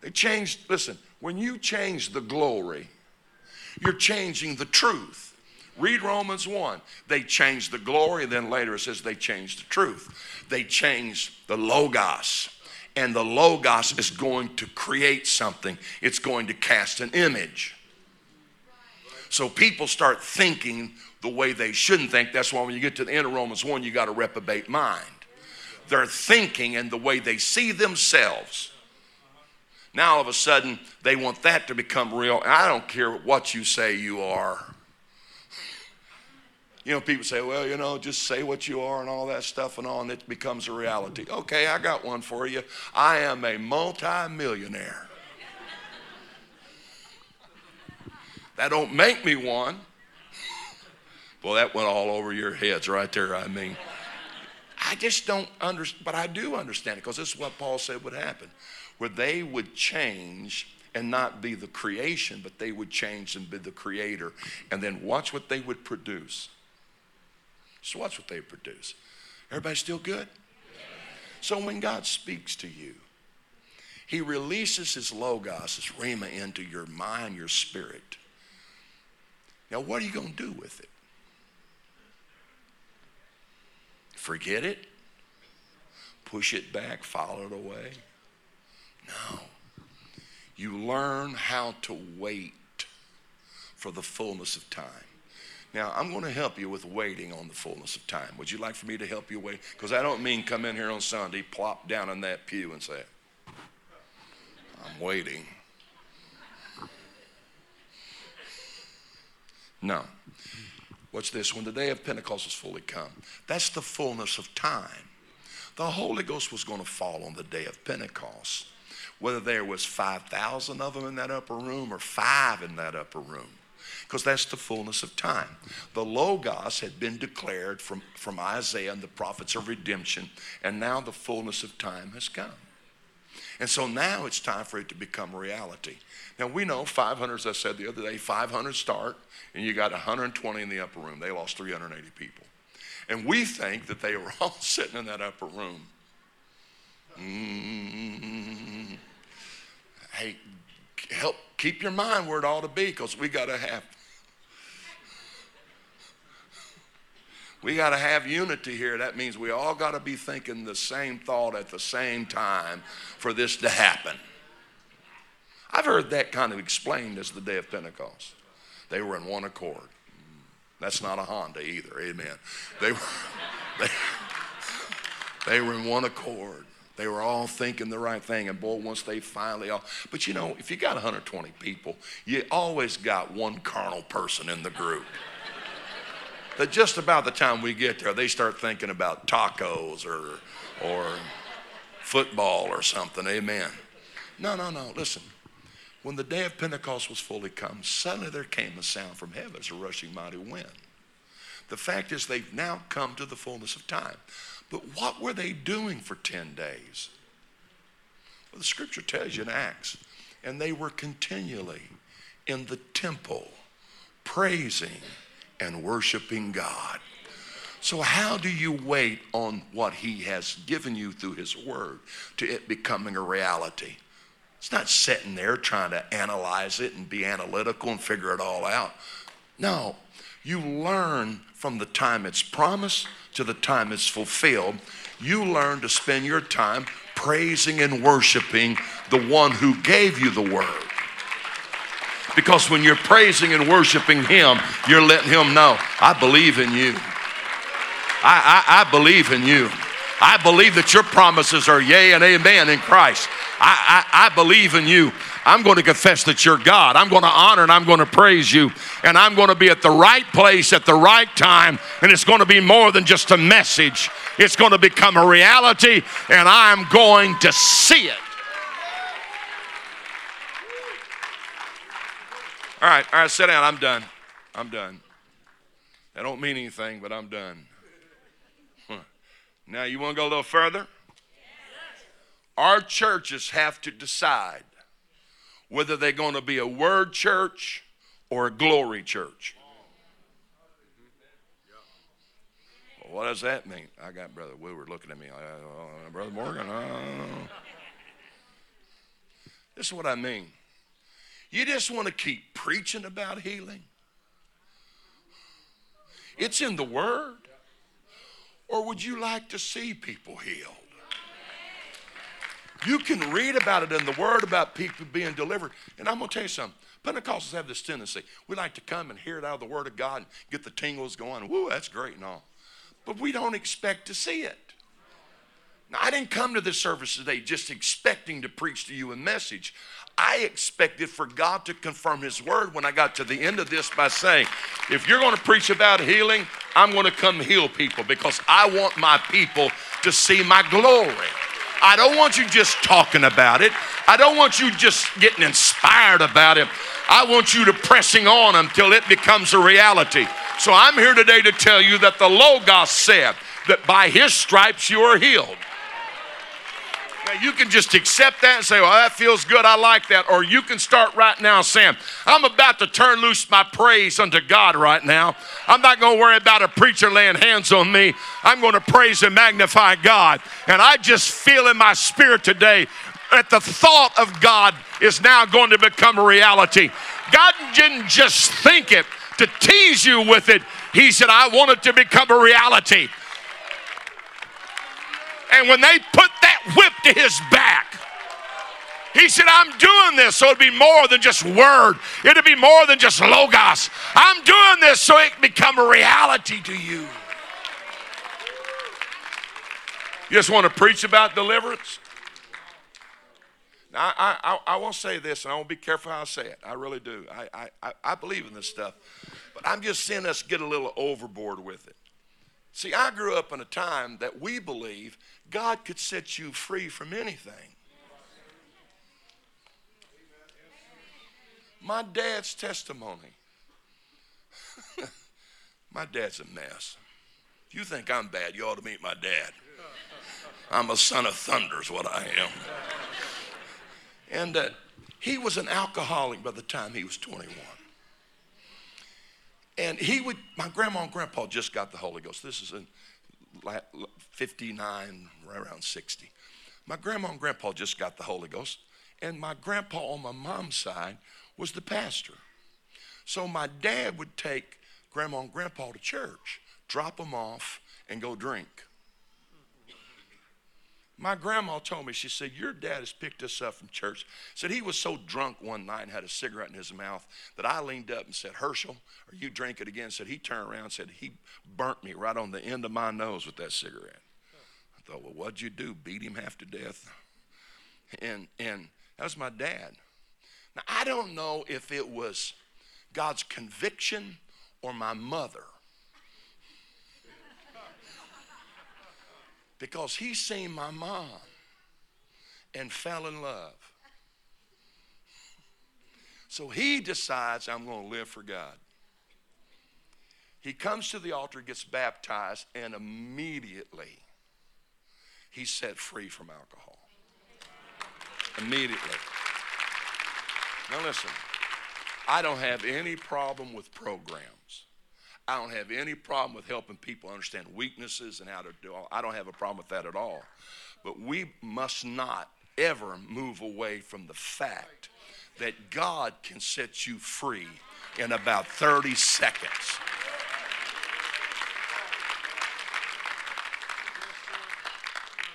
[SPEAKER 1] They changed, listen, when you change the glory, you're changing the truth. Read Romans 1. They changed the glory, then later it says they changed the truth. They changed the logos. And the logos is going to create something, it's going to cast an image. So people start thinking the way they shouldn't think. That's why when you get to the end of Romans 1, you got a reprobate mind their thinking and the way they see themselves. Now all of a sudden, they want that to become real. And I don't care what you say you are. You know, people say, well, you know, just say what you are and all that stuff and all, and it becomes a reality. Okay, I got one for you. I am a multi-millionaire. That don't make me one. Well, that went all over your heads right there, I mean. I just don't understand, but I do understand it because this is what Paul said would happen, where they would change and not be the creation, but they would change and be the creator. And then watch what they would produce. So watch what they produce. Everybody still good? So when God speaks to you, He releases his logos, his rhema, into your mind, your spirit. Now, what are you going to do with it? Forget it? Push it back, file it away? No. You learn how to wait for the fullness of time. Now, I'm going to help you with waiting on the fullness of time. Would you like for me to help you wait? Because I don't mean come in here on Sunday, plop down in that pew, and say, I'm waiting. No. What's this? When the day of Pentecost was fully come, that's the fullness of time. The Holy Ghost was going to fall on the day of Pentecost, whether there was 5,000 of them in that upper room or five in that upper room because that's the fullness of time. The Logos had been declared from, from Isaiah and the prophets of redemption, and now the fullness of time has come. And so now it's time for it to become reality. Now we know 500, as I said the other day, 500 start, and you got 120 in the upper room. They lost 380 people. And we think that they were all sitting in that upper room. Mm-hmm. Hey, help keep your mind where it ought to be because we got to have we got to have unity here. That means we all got to be thinking the same thought at the same time for this to happen. I've heard that kind of explained as the day of Pentecost. They were in one accord. Mm, that's not a Honda either. Amen. They were, they, they were in one accord. They were all thinking the right thing. And boy, once they finally all, but you know, if you got 120 people, you always got one carnal person in the group that just about the time we get there, they start thinking about tacos or, or football or something. Amen. No, no, no. Listen. When the day of Pentecost was fully come, suddenly there came a sound from heaven as a rushing mighty wind. The fact is, they've now come to the fullness of time. But what were they doing for 10 days? Well, the scripture tells you in Acts, and they were continually in the temple praising and worshiping God. So, how do you wait on what He has given you through His Word to it becoming a reality? It's not sitting there trying to analyze it and be analytical and figure it all out. No, you learn from the time it's promised to the time it's fulfilled. You learn to spend your time praising and worshiping the one who gave you the word. Because when you're praising and worshiping Him, you're letting Him know, I believe in you. I, I, I believe in you. I believe that your promises are yea and amen in Christ. I, I, I believe in you. I'm going to confess that you're God. I'm going to honor and I'm going to praise you. And I'm going to be at the right place at the right time. And it's going to be more than just a message, it's going to become a reality. And I'm going to see it. All right, all right, sit down. I'm done. I'm done. I don't mean anything, but I'm done. Now, you want to go a little further? Our churches have to decide whether they're going to be a word church or a glory church. Well, what does that mean? I got Brother Woodward looking at me. Uh, Brother Morgan. Uh. This is what I mean. You just want to keep preaching about healing? It's in the Word. Or would you like to see people healed? You can read about it in the Word about people being delivered. And I'm going to tell you something. Pentecostals have this tendency. We like to come and hear it out of the Word of God and get the tingles going. Woo, that's great and all. But we don't expect to see it. Now, I didn't come to this service today just expecting to preach to you a message. I expected for God to confirm His word when I got to the end of this by saying, if you're going to preach about healing, I'm going to come heal people because I want my people to see my glory. I don't want you just talking about it. I don't want you just getting inspired about it. I want you to pressing on until it becomes a reality. So I'm here today to tell you that the Logos said that by his stripes you are healed. Now, you can just accept that and say, well, that feels good. I like that. Or you can start right now saying, I'm about to turn loose my praise unto God right now. I'm not going to worry about a preacher laying hands on me. I'm going to praise and magnify God. And I just feel in my spirit today that the thought of God is now going to become a reality. God didn't just think it to tease you with it, He said, I want it to become a reality. And when they put that whip to his back, he said, I'm doing this so it'd be more than just word. It'd be more than just logos. I'm doing this so it can become a reality to you. You just want to preach about deliverance? Now, I, I, I won't say this, and I want to be careful how I say it. I really do. I, I, I believe in this stuff. But I'm just seeing us get a little overboard with it. See, I grew up in a time that we believe God could set you free from anything. My dad's testimony. my dad's a mess. If you think I'm bad, you ought to meet my dad. I'm a son of thunder, is what I am. And uh, he was an alcoholic by the time he was 21. And he would, my grandma and grandpa just got the Holy Ghost. This is in 59, right around 60. My grandma and grandpa just got the Holy Ghost. And my grandpa on my mom's side was the pastor. So my dad would take grandma and grandpa to church, drop them off, and go drink. My grandma told me, she said, Your dad has picked us up from church. Said he was so drunk one night and had a cigarette in his mouth that I leaned up and said, Herschel, are you drink it again? Said he turned around and said, He burnt me right on the end of my nose with that cigarette. I thought, Well, what'd you do? Beat him half to death? And and that was my dad. Now I don't know if it was God's conviction or my mother because he seen my mom and fell in love. So he decides I'm going to live for God. He comes to the altar, gets baptized, and immediately he's set free from alcohol. Immediately. Now listen, I don't have any problem with programs. I don't have any problem with helping people understand weaknesses and how to do all. I don't have a problem with that at all. But we must not ever move away from the fact that God can set you free in about 30 seconds.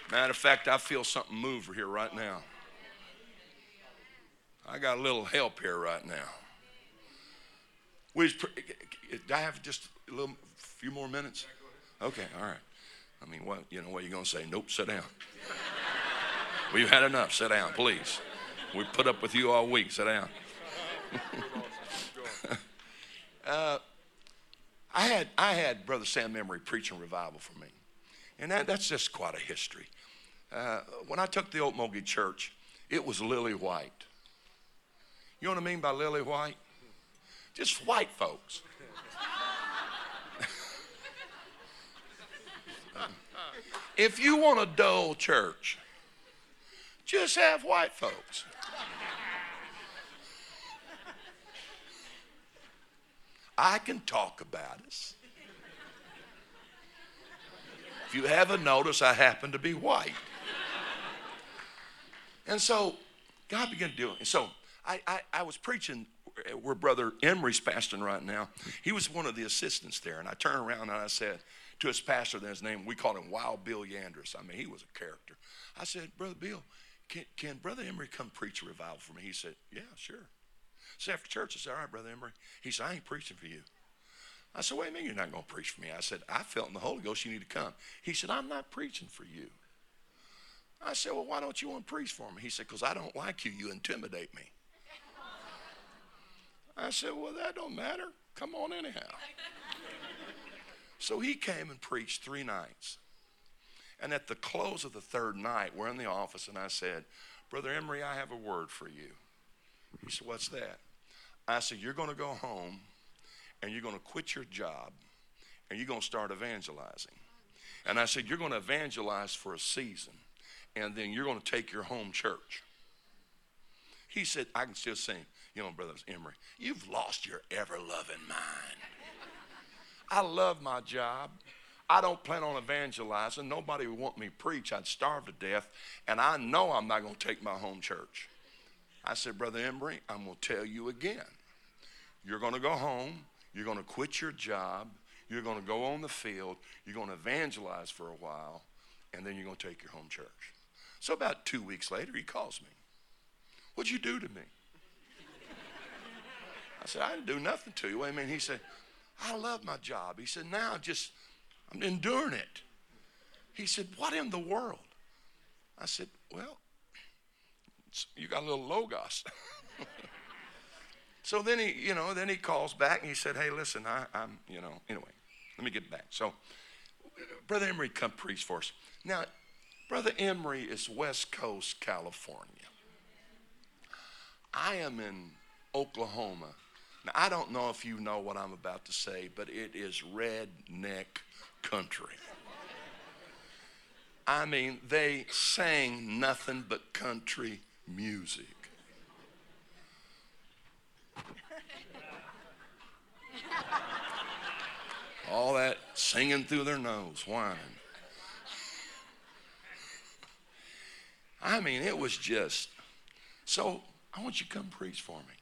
[SPEAKER 1] Matter of fact, I feel something move here right now. I got a little help here right now. We, I have just a little few more minutes? Okay, all right. I mean, what you know? What are you to say? Nope, sit down. We've had enough. Sit down, please. We put up with you all week. Sit down. uh, I had I had Brother Sam Emery preaching revival for me, and that, that's just quite a history. Uh, when I took the Okmulgee Church, it was lily white. You know what I mean by lily white? Just white folks. If you want a dull church, just have white folks. I can talk about us. If you haven't noticed, I happen to be white. And so God began to do it. so I, I, I was preaching where Brother Emery's pastoring right now. He was one of the assistants there. And I turned around and I said to his pastor, then his name, we called him Wild Bill Yanders. I mean, he was a character. I said, Brother Bill, can, can Brother Emery come preach a revival for me? He said, Yeah, sure. So after church, I said, All right, Brother Emery. He said, I ain't preaching for you. I said, Wait a minute, you're not going to preach for me. I said, I felt in the Holy Ghost you need to come. He said, I'm not preaching for you. I said, Well, why don't you want to preach for me? He said, Because I don't like you. You intimidate me. I said, Well, that don't matter. Come on, anyhow. So he came and preached three nights. And at the close of the third night, we're in the office, and I said, Brother Emery, I have a word for you. He said, What's that? I said, You're going to go home and you're going to quit your job and you're going to start evangelizing. And I said, You're going to evangelize for a season and then you're going to take your home church. He said, I can still sing. You know, Brother Emery, you've lost your ever loving mind. I love my job. I don't plan on evangelizing. Nobody would want me to preach. I'd starve to death. And I know I'm not going to take my home church. I said, Brother Emery, I'm going to tell you again. You're going to go home. You're going to quit your job. You're going to go on the field. You're going to evangelize for a while. And then you're going to take your home church. So about two weeks later, he calls me. What'd you do to me? I said, I didn't do nothing to you. Wait a minute. He said, I love my job. He said, now just, I'm enduring it. He said, what in the world? I said, well, you got a little logos. so then he, you know, then he calls back and he said, hey, listen, I, I'm, you know, anyway, let me get back. So Brother Emery come preach for us. Now, Brother Emery is West Coast, California. I am in Oklahoma. Now, I don't know if you know what I'm about to say, but it is redneck country. I mean, they sang nothing but country music. All that singing through their nose, whining. I mean, it was just so. I want you to come preach for me.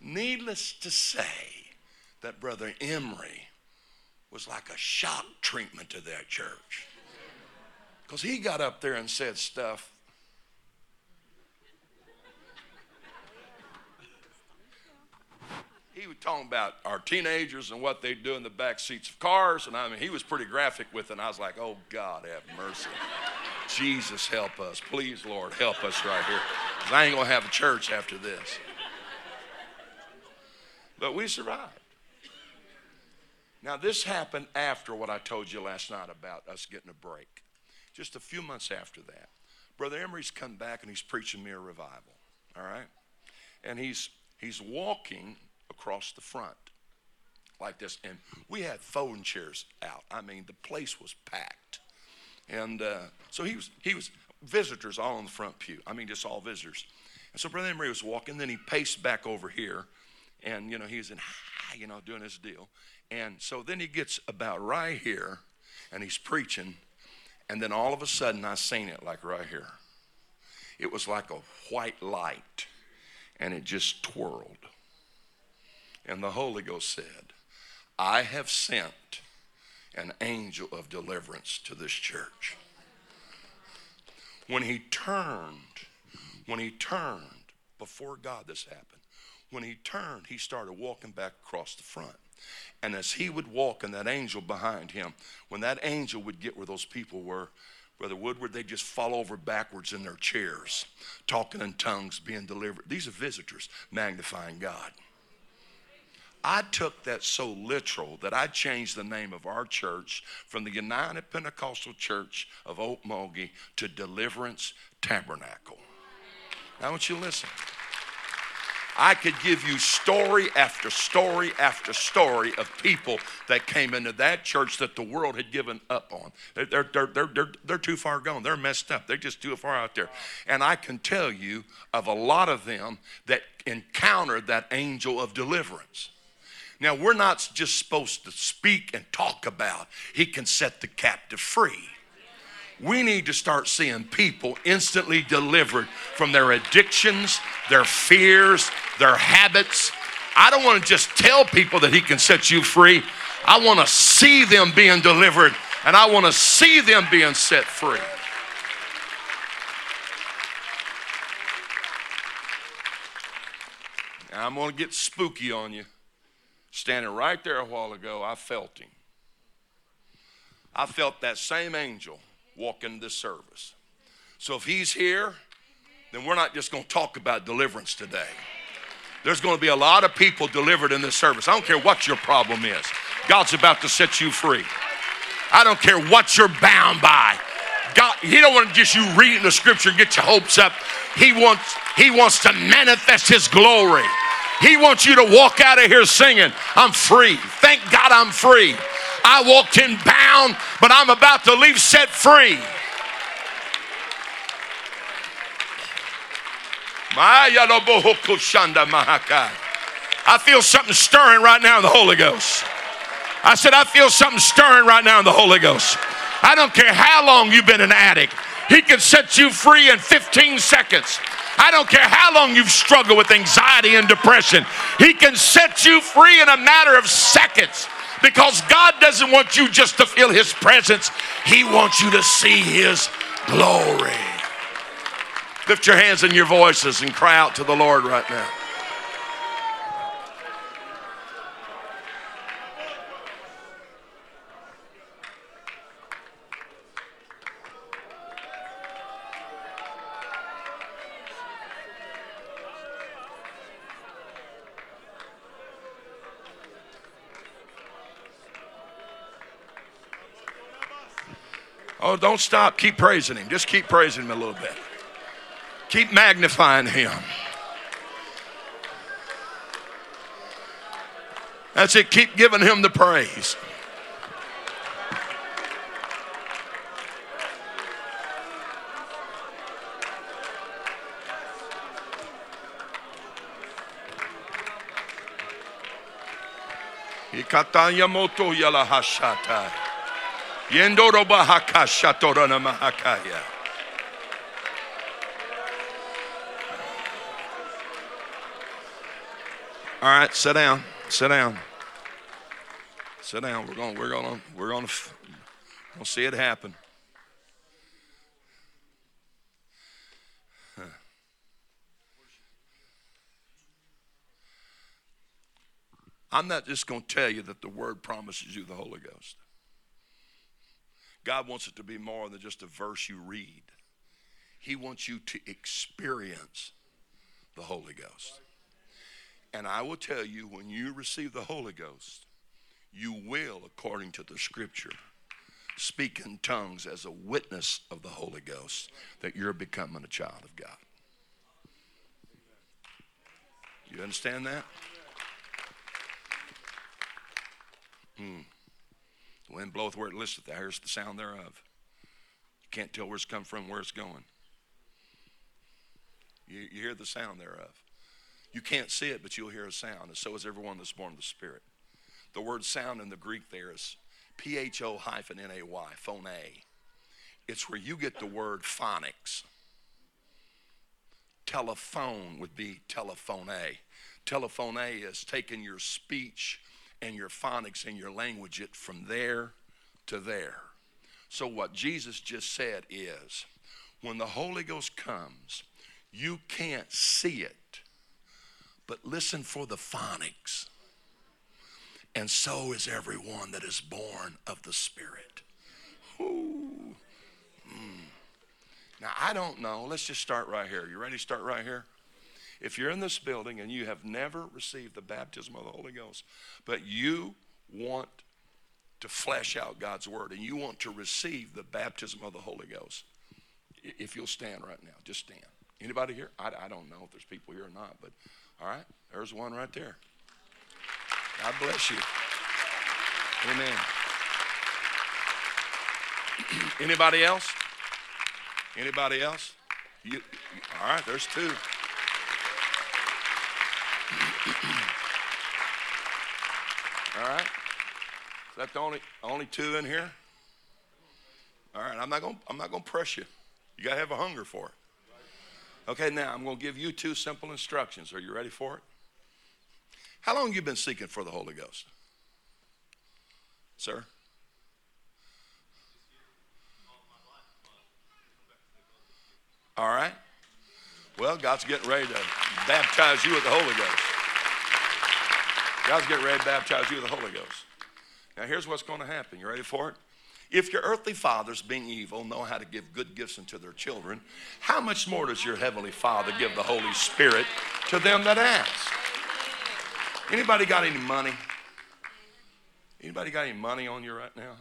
[SPEAKER 1] Needless to say, that Brother Emery was like a shock treatment to that church. Because he got up there and said stuff. He was talking about our teenagers and what they do in the back seats of cars. And I mean, he was pretty graphic with it. And I was like, oh, God, have mercy. Jesus, help us. Please, Lord, help us right here. Because I ain't going to have a church after this. But we survived. Now, this happened after what I told you last night about us getting a break. Just a few months after that, Brother Emery's come back and he's preaching me a revival. All right? And he's he's walking across the front like this. And we had phone chairs out. I mean, the place was packed. And uh, so he was he was visitors all in the front pew. I mean, just all visitors. And so Brother Emery was walking, then he paced back over here and you know he's in high, you know, doing his deal. And so then he gets about right here, and he's preaching, and then all of a sudden I seen it like right here. It was like a white light, and it just twirled. And the Holy Ghost said, I have sent an angel of deliverance to this church. When he turned, when he turned before God, this happened when he turned, he started walking back across the front. And as he would walk and that angel behind him, when that angel would get where those people were, Brother Woodward, they just fall over backwards in their chairs, talking in tongues, being delivered. These are visitors magnifying God. I took that so literal that I changed the name of our church from the United Pentecostal Church of Okmulgee to Deliverance Tabernacle. Now, I want you to listen. I could give you story after story after story of people that came into that church that the world had given up on. They're, they're, they're, they're, they're too far gone. They're messed up. They're just too far out there. And I can tell you of a lot of them that encountered that angel of deliverance. Now, we're not just supposed to speak and talk about, He can set the captive free we need to start seeing people instantly delivered from their addictions, their fears, their habits. I don't want to just tell people that He can set you free. I want to see them being delivered and I want to see them being set free. Now, I'm going to get spooky on you. Standing right there a while ago, I felt him. I felt that same angel walk into this service. So if he's here, then we're not just going to talk about deliverance today. There's going to be a lot of people delivered in this service. I don't care what your problem is. God's about to set you free. I don't care what you're bound by. God, He don't want to just you reading the scripture and get your hopes up. He wants, He wants to manifest His glory. He wants you to walk out of here singing, I'm free. Thank God I'm free. I walked in bound, but I'm about to leave set free. I feel something stirring right now in the Holy Ghost. I said, I feel something stirring right now in the Holy Ghost. I don't care how long you've been an addict, He can set you free in 15 seconds. I don't care how long you've struggled with anxiety and depression, He can set you free in a matter of seconds because God doesn't want you just to feel His presence, He wants you to see His glory. Lift your hands and your voices and cry out to the Lord right now. Oh, don't stop. Keep praising Him. Just keep praising Him a little bit. Keep magnifying Him. That's it. Keep giving Him the praise. Ikatanya moto yala hashatai. All right, sit down. Sit down. Sit down. We're going. We're going. We're going to. We'll see it happen. I'm not just going to tell you that the Word promises you the Holy Ghost. God wants it to be more than just a verse you read. He wants you to experience the Holy Ghost. And I will tell you, when you receive the Holy Ghost, you will, according to the scripture, speak in tongues as a witness of the Holy Ghost that you're becoming a child of God. You understand that? Hmm. The wind bloweth where it listeth, thou hearest the sound thereof. You can't tell where it's come from, where it's going. You, you hear the sound thereof. You can't see it, but you'll hear a sound, and so is everyone that's born of the Spirit. The word sound in the Greek there is P H O hyphen N A Y, phone A. It's where you get the word phonics. Telephone would be telephone A. Telephone A is taking your speech and your phonics and your language it from there to there. So, what Jesus just said is when the Holy Ghost comes, you can't see it, but listen for the phonics. And so is everyone that is born of the Spirit. Ooh. Mm. Now, I don't know. Let's just start right here. You ready to start right here? If you're in this building and you have never received the baptism of the Holy Ghost, but you want to flesh out God's word and you want to receive the baptism of the Holy Ghost, if you'll stand right now, just stand. Anybody here? I, I don't know if there's people here or not, but all right, there's one right there. God bless you. Amen. Anybody else? Anybody else? You, all right, there's two. All right. Is that the only only two in here? All right. I'm not gonna I'm not gonna press you. You gotta have a hunger for it. Okay. Now I'm gonna give you two simple instructions. Are you ready for it? How long you been seeking for the Holy Ghost, sir? All right. Well, God's getting ready to baptize you with the Holy Ghost. God's getting ready to baptize you with the Holy Ghost. Now, here's what's going to happen. You ready for it? If your earthly fathers, being evil, know how to give good gifts unto their children, how much more does your heavenly Father give the Holy Spirit to them that ask? Anybody got any money? Anybody got any money on you right now?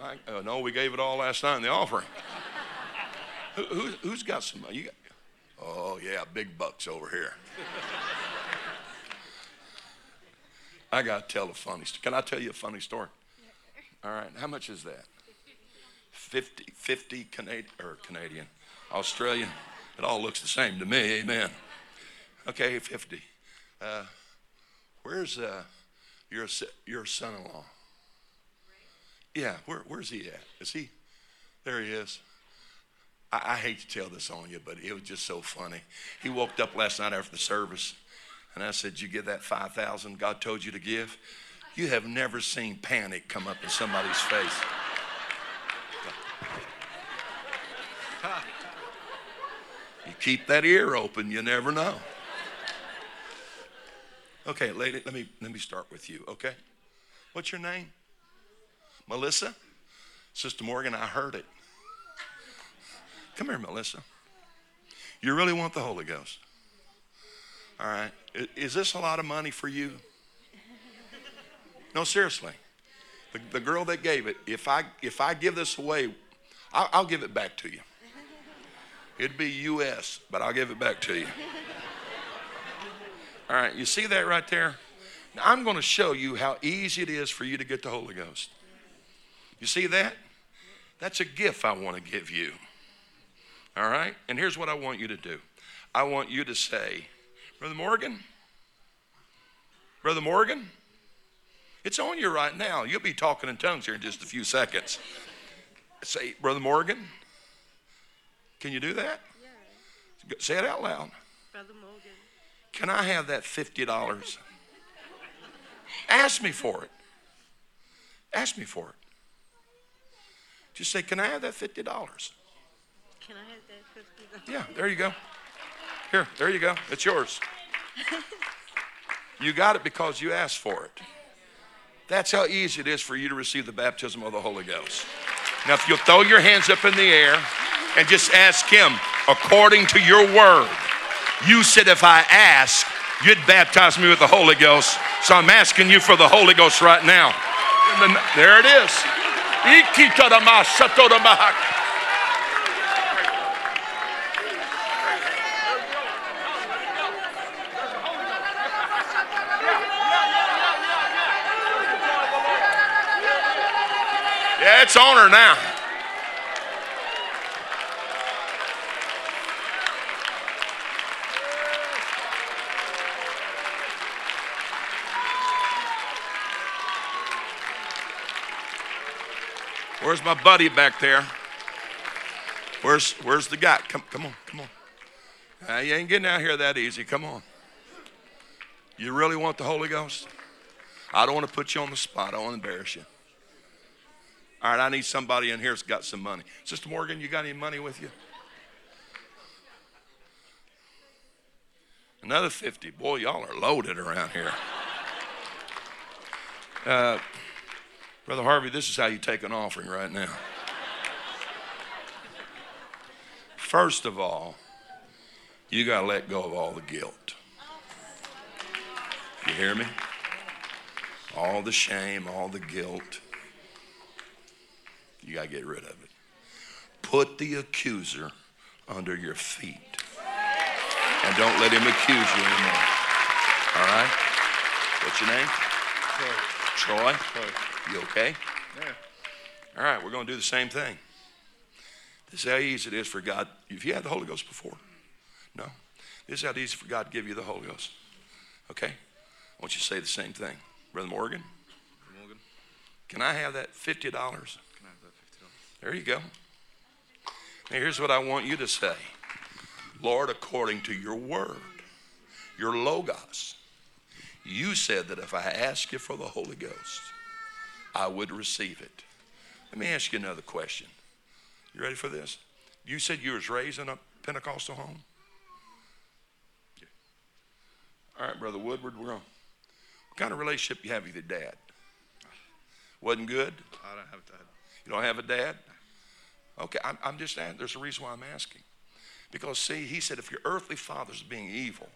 [SPEAKER 1] Mike? Oh, no, we gave it all last night in the offering. Who, who, has got some money? Got, oh, yeah, big bucks over here. I got to tell a funny story. Can I tell you a funny story? All right. How much is that? 50, 50 Canadian, or Canadian, Australian. It all looks the same to me. Amen. Okay, 50. Uh, where's, uh, Your, your son in law. Yeah, where, where's he at? Is he? There he is. I, I hate to tell this on you, but it was just so funny. He woke up last night after the service, and I said, You give that 5000 God told you to give? You have never seen panic come up in somebody's face. You keep that ear open, you never know. Okay, lady, let me let me start with you, okay? What's your name? Melissa? Sister Morgan, I heard it. Come here, Melissa. You really want the Holy Ghost? All right. Is this a lot of money for you? No, seriously. The, the girl that gave it, if I if I give this away, I'll, I'll give it back to you. It'd be U.S., but I'll give it back to you. All right, you see that right there? Now, I'm going to show you how easy it is for you to get the Holy Ghost. You see that? That's a gift I want to give you. All right? And here's what I want you to do I want you to say, Brother Morgan, Brother Morgan, it's on you right now. You'll be talking in tongues here in just a few seconds. Say, Brother Morgan, can you do that? Yeah. Say it out loud. Brother Morgan. Can I have that $50? Ask me for it. Ask me for it. Just say, Can I have that $50? Can I have that $50? Yeah, there you go. Here, there you go. It's yours. you got it because you asked for it. That's how easy it is for you to receive the baptism of the Holy Ghost. Now, if you'll throw your hands up in the air, and just ask Him according to your word. You said, if I ask, you'd baptize me with the Holy Ghost. So I'm asking you for the Holy Ghost right now. The, there it is. It's on her now. Where's my buddy back there? Where's where's the guy? Come come on, come on. Uh, you ain't getting out here that easy. Come on. You really want the Holy Ghost? I don't want to put you on the spot. I want to embarrass you. All right, I need somebody in here that's got some money. Sister Morgan, you got any money with you? Another 50. Boy, y'all are loaded around here. Uh, Brother Harvey, this is how you take an offering right now. First of all, you got to let go of all the guilt. You hear me? All the shame, all the guilt. You got to get rid of it. Put the accuser under your feet. And don't let him accuse you anymore. All right? What's your name? Troy. Troy. Troy. You okay? Yeah. All right, we're going to do the same thing. This is how easy it is for God. If you had the Holy Ghost before? No. This is how easy for God to give you the Holy Ghost. Okay? I want you to say the same thing. Brother Morgan? Morgan. Can I have that $50? Can I have that $50? There you go. Now, here's what I want you to say Lord, according to your word, your Logos, you said that if I ask you for the Holy Ghost, I would receive it. Let me ask you another question. You ready for this? You said you was raised in a Pentecostal home? Yeah. All right, Brother Woodward, we're on. What kind of relationship you have with your dad? Wasn't good?
[SPEAKER 2] I don't have a dad.
[SPEAKER 1] You don't have a dad? Okay, I'm, I'm just asking. There's a reason why I'm asking. Because, see, he said if your earthly father's being evil,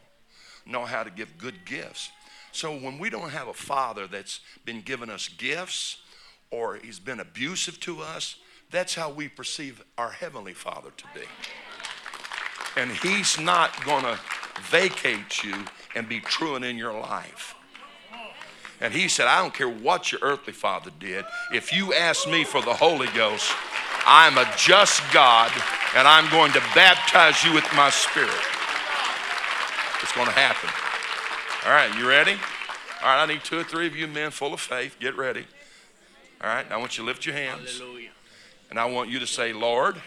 [SPEAKER 1] know how to give good gifts. So when we don't have a father that's been giving us gifts or he's been abusive to us, that's how we perceive our heavenly father to be. And he's not going to vacate you and be truant in your life. And he said, I don't care what your earthly father did. If you ask me for the Holy Ghost, I'm a just God and I'm going to baptize you with my spirit. It's going to happen. All right, you ready? All right, I need two or three of you men full of faith. Get ready. All right, I want you to lift your hands.
[SPEAKER 2] Hallelujah.
[SPEAKER 1] And I want you to say, Lord,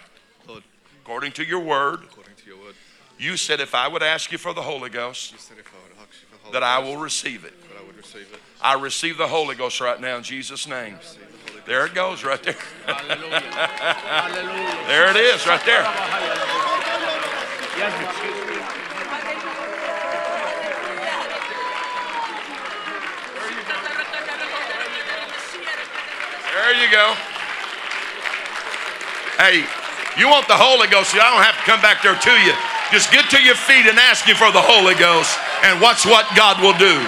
[SPEAKER 2] Lord,
[SPEAKER 1] according to your word,
[SPEAKER 2] according to your word,
[SPEAKER 1] you said if I would ask you for the Holy Ghost,
[SPEAKER 2] you said if I would ask you for Holy
[SPEAKER 1] that I will receive it.
[SPEAKER 2] I would receive it.
[SPEAKER 1] I receive the Holy Ghost right now in Jesus' name.
[SPEAKER 2] Receive the Holy Ghost.
[SPEAKER 1] There it goes right there. There it is right there.
[SPEAKER 2] Yes, excuse me.
[SPEAKER 1] There you go. Hey, you want the Holy Ghost? I don't have to come back there to you. Just get to your feet and ask you for the Holy Ghost, and watch what God will do.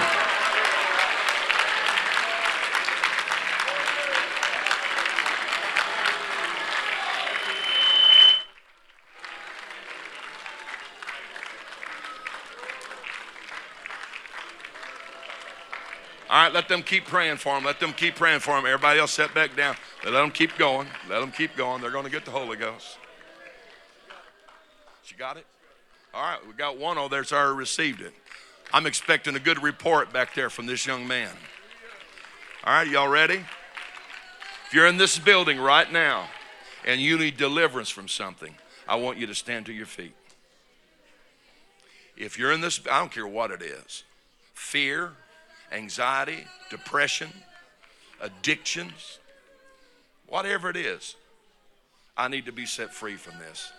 [SPEAKER 1] Right, let them keep praying for him. Let them keep praying for him. Everybody else sit back down. Let them keep going. Let them keep going. They're going to get the Holy Ghost. She got it? All right, we got one over there already received it. I'm expecting a good report back there from this young man. All right, y'all ready? If you're in this building right now and you need deliverance from something, I want you to stand to your feet. If you're in this, I don't care what it is fear, anxiety, depression, addictions, whatever it is, I need to be set free from this.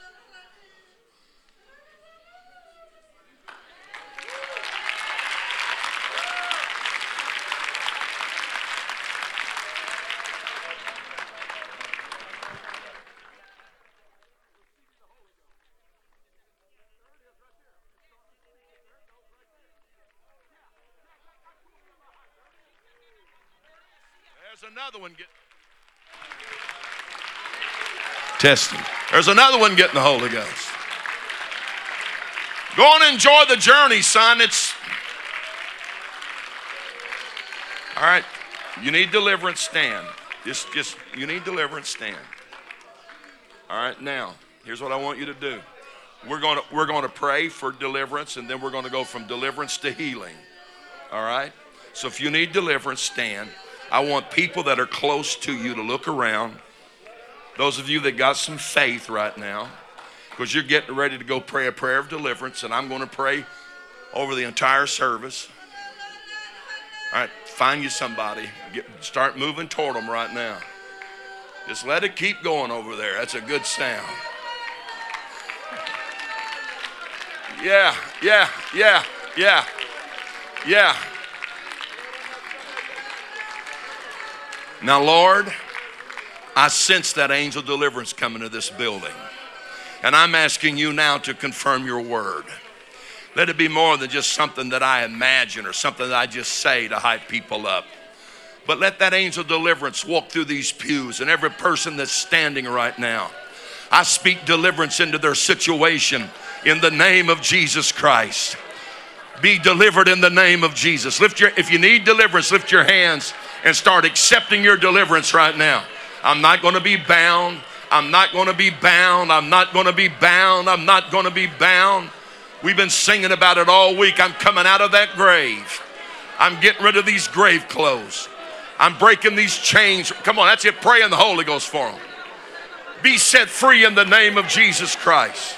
[SPEAKER 1] There's another one get testing. There's another one getting the Holy Ghost. Go on and enjoy the journey, son. It's all right. You need deliverance, stand. Just, just you need deliverance, stand. All right. Now, here's what I want you to do. We're going to we're going to pray for deliverance, and then we're going to go from deliverance to healing. All right. So if you need deliverance, stand. I want people that are close to you to look around. Those of you that got some faith right now, because you're getting ready to go pray a prayer of deliverance, and I'm going to pray over the entire service. All right, find you somebody. Get, start moving toward them right now. Just let it keep going over there. That's a good sound. Yeah, yeah, yeah, yeah, yeah. Now, Lord, I sense that angel deliverance coming to this building. And I'm asking you now to confirm your word. Let it be more than just something that I imagine or something that I just say to hype people up. But let that angel deliverance walk through these pews and every person that's standing right now. I speak deliverance into their situation in the name of Jesus Christ. Be delivered in the name of Jesus. Lift your if you need deliverance, lift your hands and start accepting your deliverance right now. I'm not going to be bound. I'm not going to be bound. I'm not going to be bound. I'm not going to be bound. We've been singing about it all week. I'm coming out of that grave. I'm getting rid of these grave clothes. I'm breaking these chains. Come on, that's it. Pray in the Holy Ghost for them. Be set free in the name of Jesus Christ.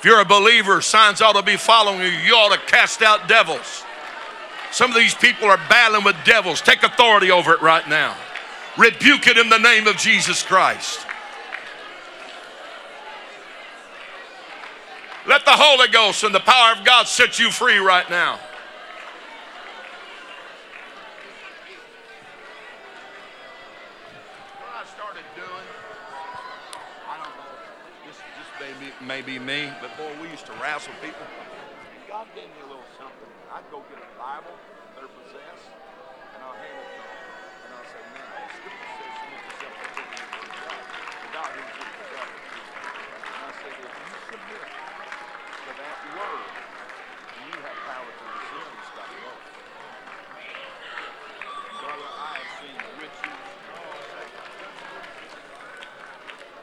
[SPEAKER 1] If you're a believer, signs ought to be following you. You ought to cast out devils. Some of these people are battling with devils. Take authority over it right now. Rebuke it in the name of Jesus Christ. Let the Holy Ghost and the power of God set you free right now. What I started doing, I don't know, this, this may, be, me, but boy, we used to wrestle people. God gave me a little something. I'd go get a Bible they're possessed, and I'll hand it to them. And I'll say, man, the scripture says submit yourself to the word of God. The God who is the God. And I said, if you submit to that word, then you have power to resist and stop wrong. Brother, I have seen riches.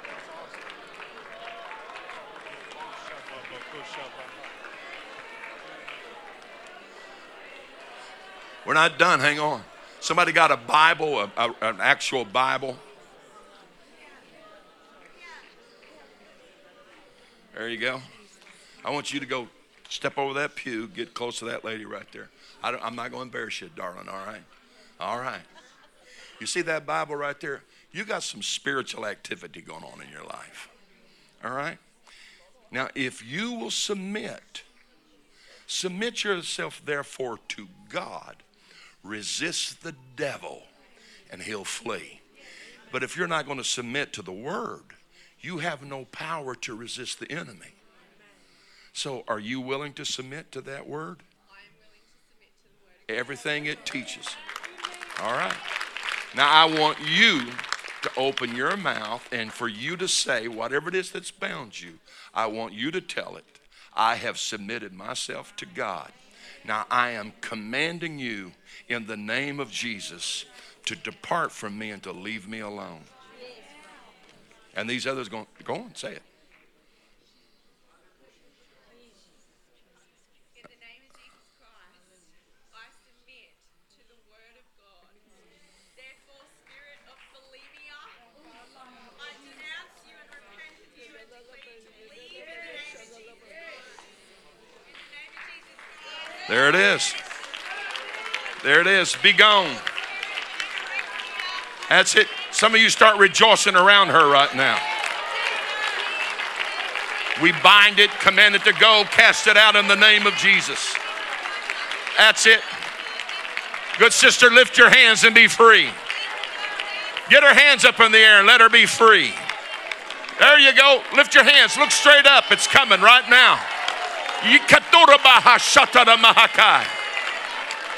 [SPEAKER 1] That's awesome. We're not done. Hang on. Somebody got a Bible, a, a- an actual Bible. There you go. I want you to go step over that pew, get close to that lady right there. I I'm not going to embarrass you, darling. All right. All right. You see that Bible right there? You got some spiritual activity going on in your life. All right. Now, if you will submit, submit yourself therefore to God resist the devil and he'll flee. But if you're not going to submit to the word, you have no power to resist the enemy. So, are you willing to submit to that word? Everything it teaches. All right. Now, I want you to open your mouth and for you to say whatever it is that's bound you. I want you to tell it. I have submitted myself to God. Now I am commanding you in the name of Jesus to depart from me and to leave me alone. And these others going, go on, say it. There it is. There it is. Be gone. That's it. Some of you start rejoicing around her right now. We bind it, command it to go, cast it out in the name of Jesus. That's it. Good sister, lift your hands and be free. Get her hands up in the air and let her be free. There you go. Lift your hands. Look straight up. It's coming right now.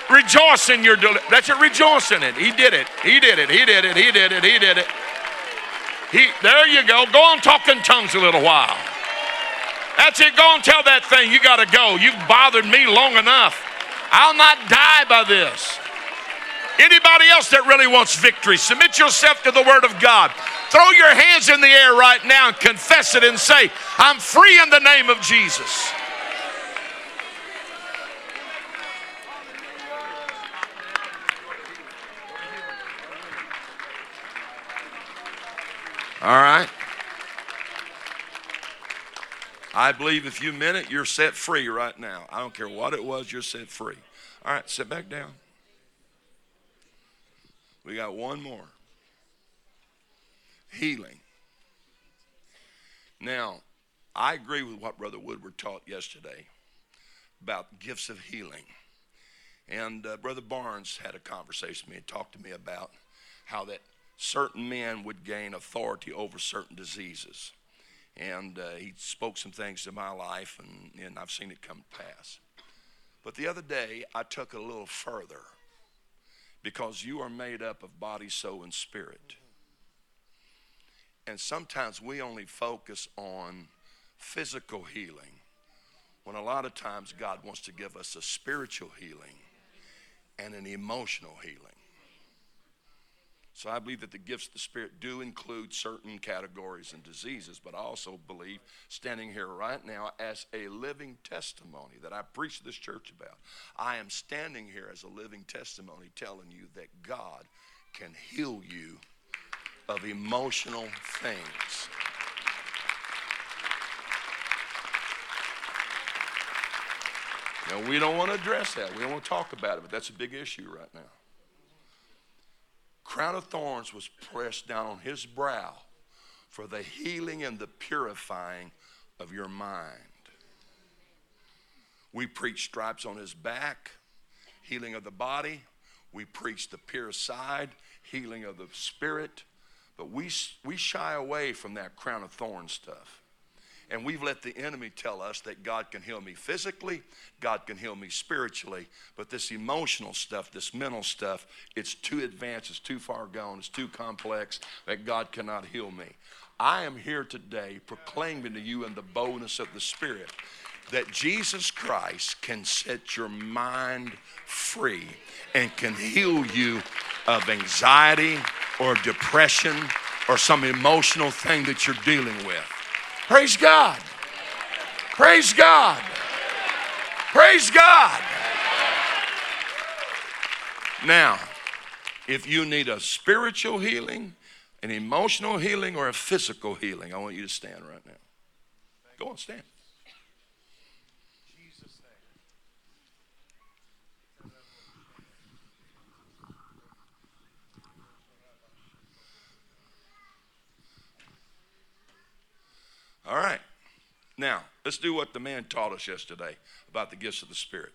[SPEAKER 1] Rejoice in your deli- That's it. Rejoice in it. He did it. He did it. He did it. He did it. He did it. He. There you go. Go on, talking tongues a little while. That's it. Go and tell that thing you got to go. You've bothered me long enough. I'll not die by this. Anybody else that really wants victory, submit yourself to the Word of God. Throw your hands in the air right now and confess it and say, I'm free in the name of Jesus. All right. I believe if you meant it, you're set free right now. I don't care what it was, you're set free. All right, sit back down. We got one more healing. Now, I agree with what Brother Woodward taught yesterday about gifts of healing. And uh, Brother Barnes had a conversation with me and talked to me about how that certain men would gain authority over certain diseases. And uh, he spoke some things to my life, and, and I've seen it come to pass. But the other day, I took it a little further because you are made up of body, soul, and spirit. And sometimes we only focus on physical healing when a lot of times God wants to give us a spiritual healing and an emotional healing. So I believe that the gifts of the Spirit do include certain categories and diseases, but I also believe, standing here right now as a living testimony that I preach this church about, I am standing here as a living testimony telling you that God can heal you of emotional things. Now, we don't want to address that. We don't want to talk about it, but that's a big issue right now. Crown of thorns was pressed down on his brow for the healing and the purifying of your mind. We preach stripes on his back, healing of the body. We preach the pure side, healing of the spirit. But we, we shy away from that crown of thorns stuff. And we've let the enemy tell us that God can heal me physically, God can heal me spiritually, but this emotional stuff, this mental stuff, it's too advanced, it's too far gone, it's too complex that God cannot heal me. I am here today proclaiming to you in the boldness of the Spirit that Jesus Christ can set your mind free and can heal you of anxiety or depression or some emotional thing that you're dealing with. Praise God. Praise God. Praise God. Now, if you need a spiritual healing, an emotional healing, or a physical healing, I want you to stand right now. Go on, stand. All right. Now, let's do what the man taught us yesterday about the gifts of the Spirit.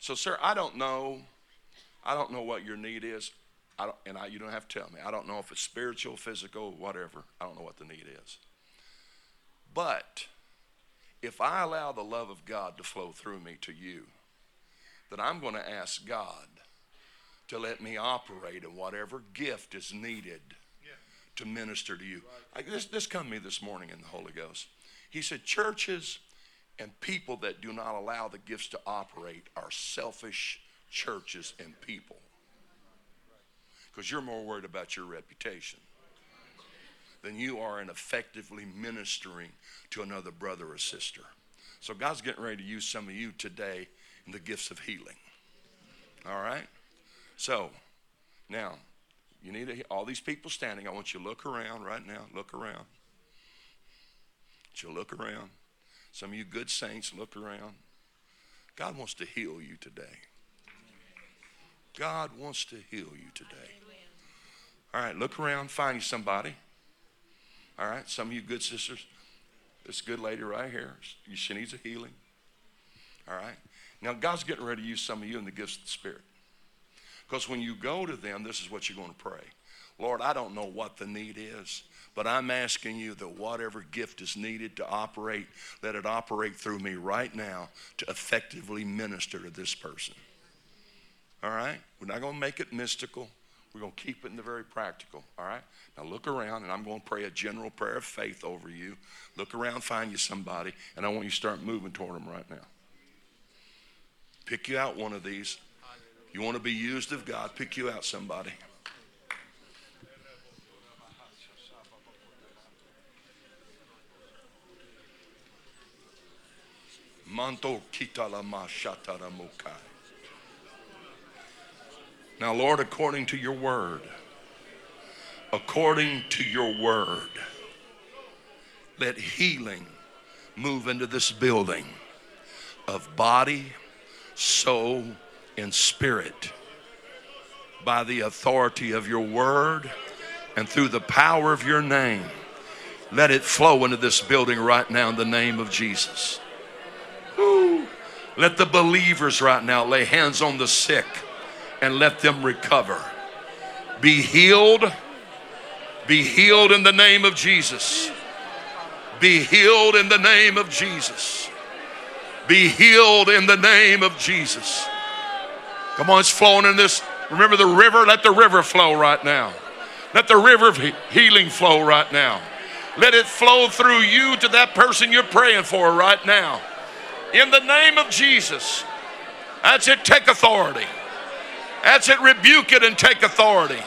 [SPEAKER 1] So, sir, I don't know. I don't know what your need is. I don't, and I, you don't have to tell me. I don't know if it's spiritual, physical, whatever. I don't know what the need is. But if I allow the love of God to flow through me to you, then I'm going to ask God to let me operate in whatever gift is needed to minister to you. Like this, this come to me this morning in the Holy Ghost. He said, churches and people that do not allow the gifts to operate are selfish churches and people. Because you're more worried about your reputation than you are in effectively ministering to another brother or sister. So God's getting ready to use some of you today in the gifts of healing. All right? So, now, you need to, all these people standing. I want you to look around right now. Look around. you look around. Some of you good saints, look around. God wants to heal you today. God wants to heal you today. All right, look around, find you somebody. All right, some of you good sisters. This good lady right here, she needs a healing. All right. Now, God's getting ready to use some of you in the gifts of the Spirit. Because when you go to them, this is what you're going to pray Lord, I don't know what the need is, but I'm asking you that whatever gift is needed to operate, let it operate through me right now to effectively minister to this person. All right? We're not going to make it mystical. We're going to keep it in the very practical. All right? Now look around, and I'm going to pray a general prayer of faith over you. Look around, find you somebody, and I want you to start moving toward them right now. Pick you out one of these. You want to be used of God, pick you out somebody. Now, Lord, according to your word, according to your word, let healing move into this building of body, soul, in spirit by the authority of your word and through the power of your name. Let it flow into this building right now in the name of Jesus. Woo. Let the believers right now lay hands on the sick and let them recover. Be healed. Be healed in the name of Jesus. Be healed in the name of Jesus. Be healed in the name of Jesus. Come on, it's flowing in this. Remember the river? Let the river flow right now. Let the river of healing flow right now. Let it flow through you to that person you're praying for right now. In the name of Jesus. That's it. Take authority. That's it. Rebuke it and take authority.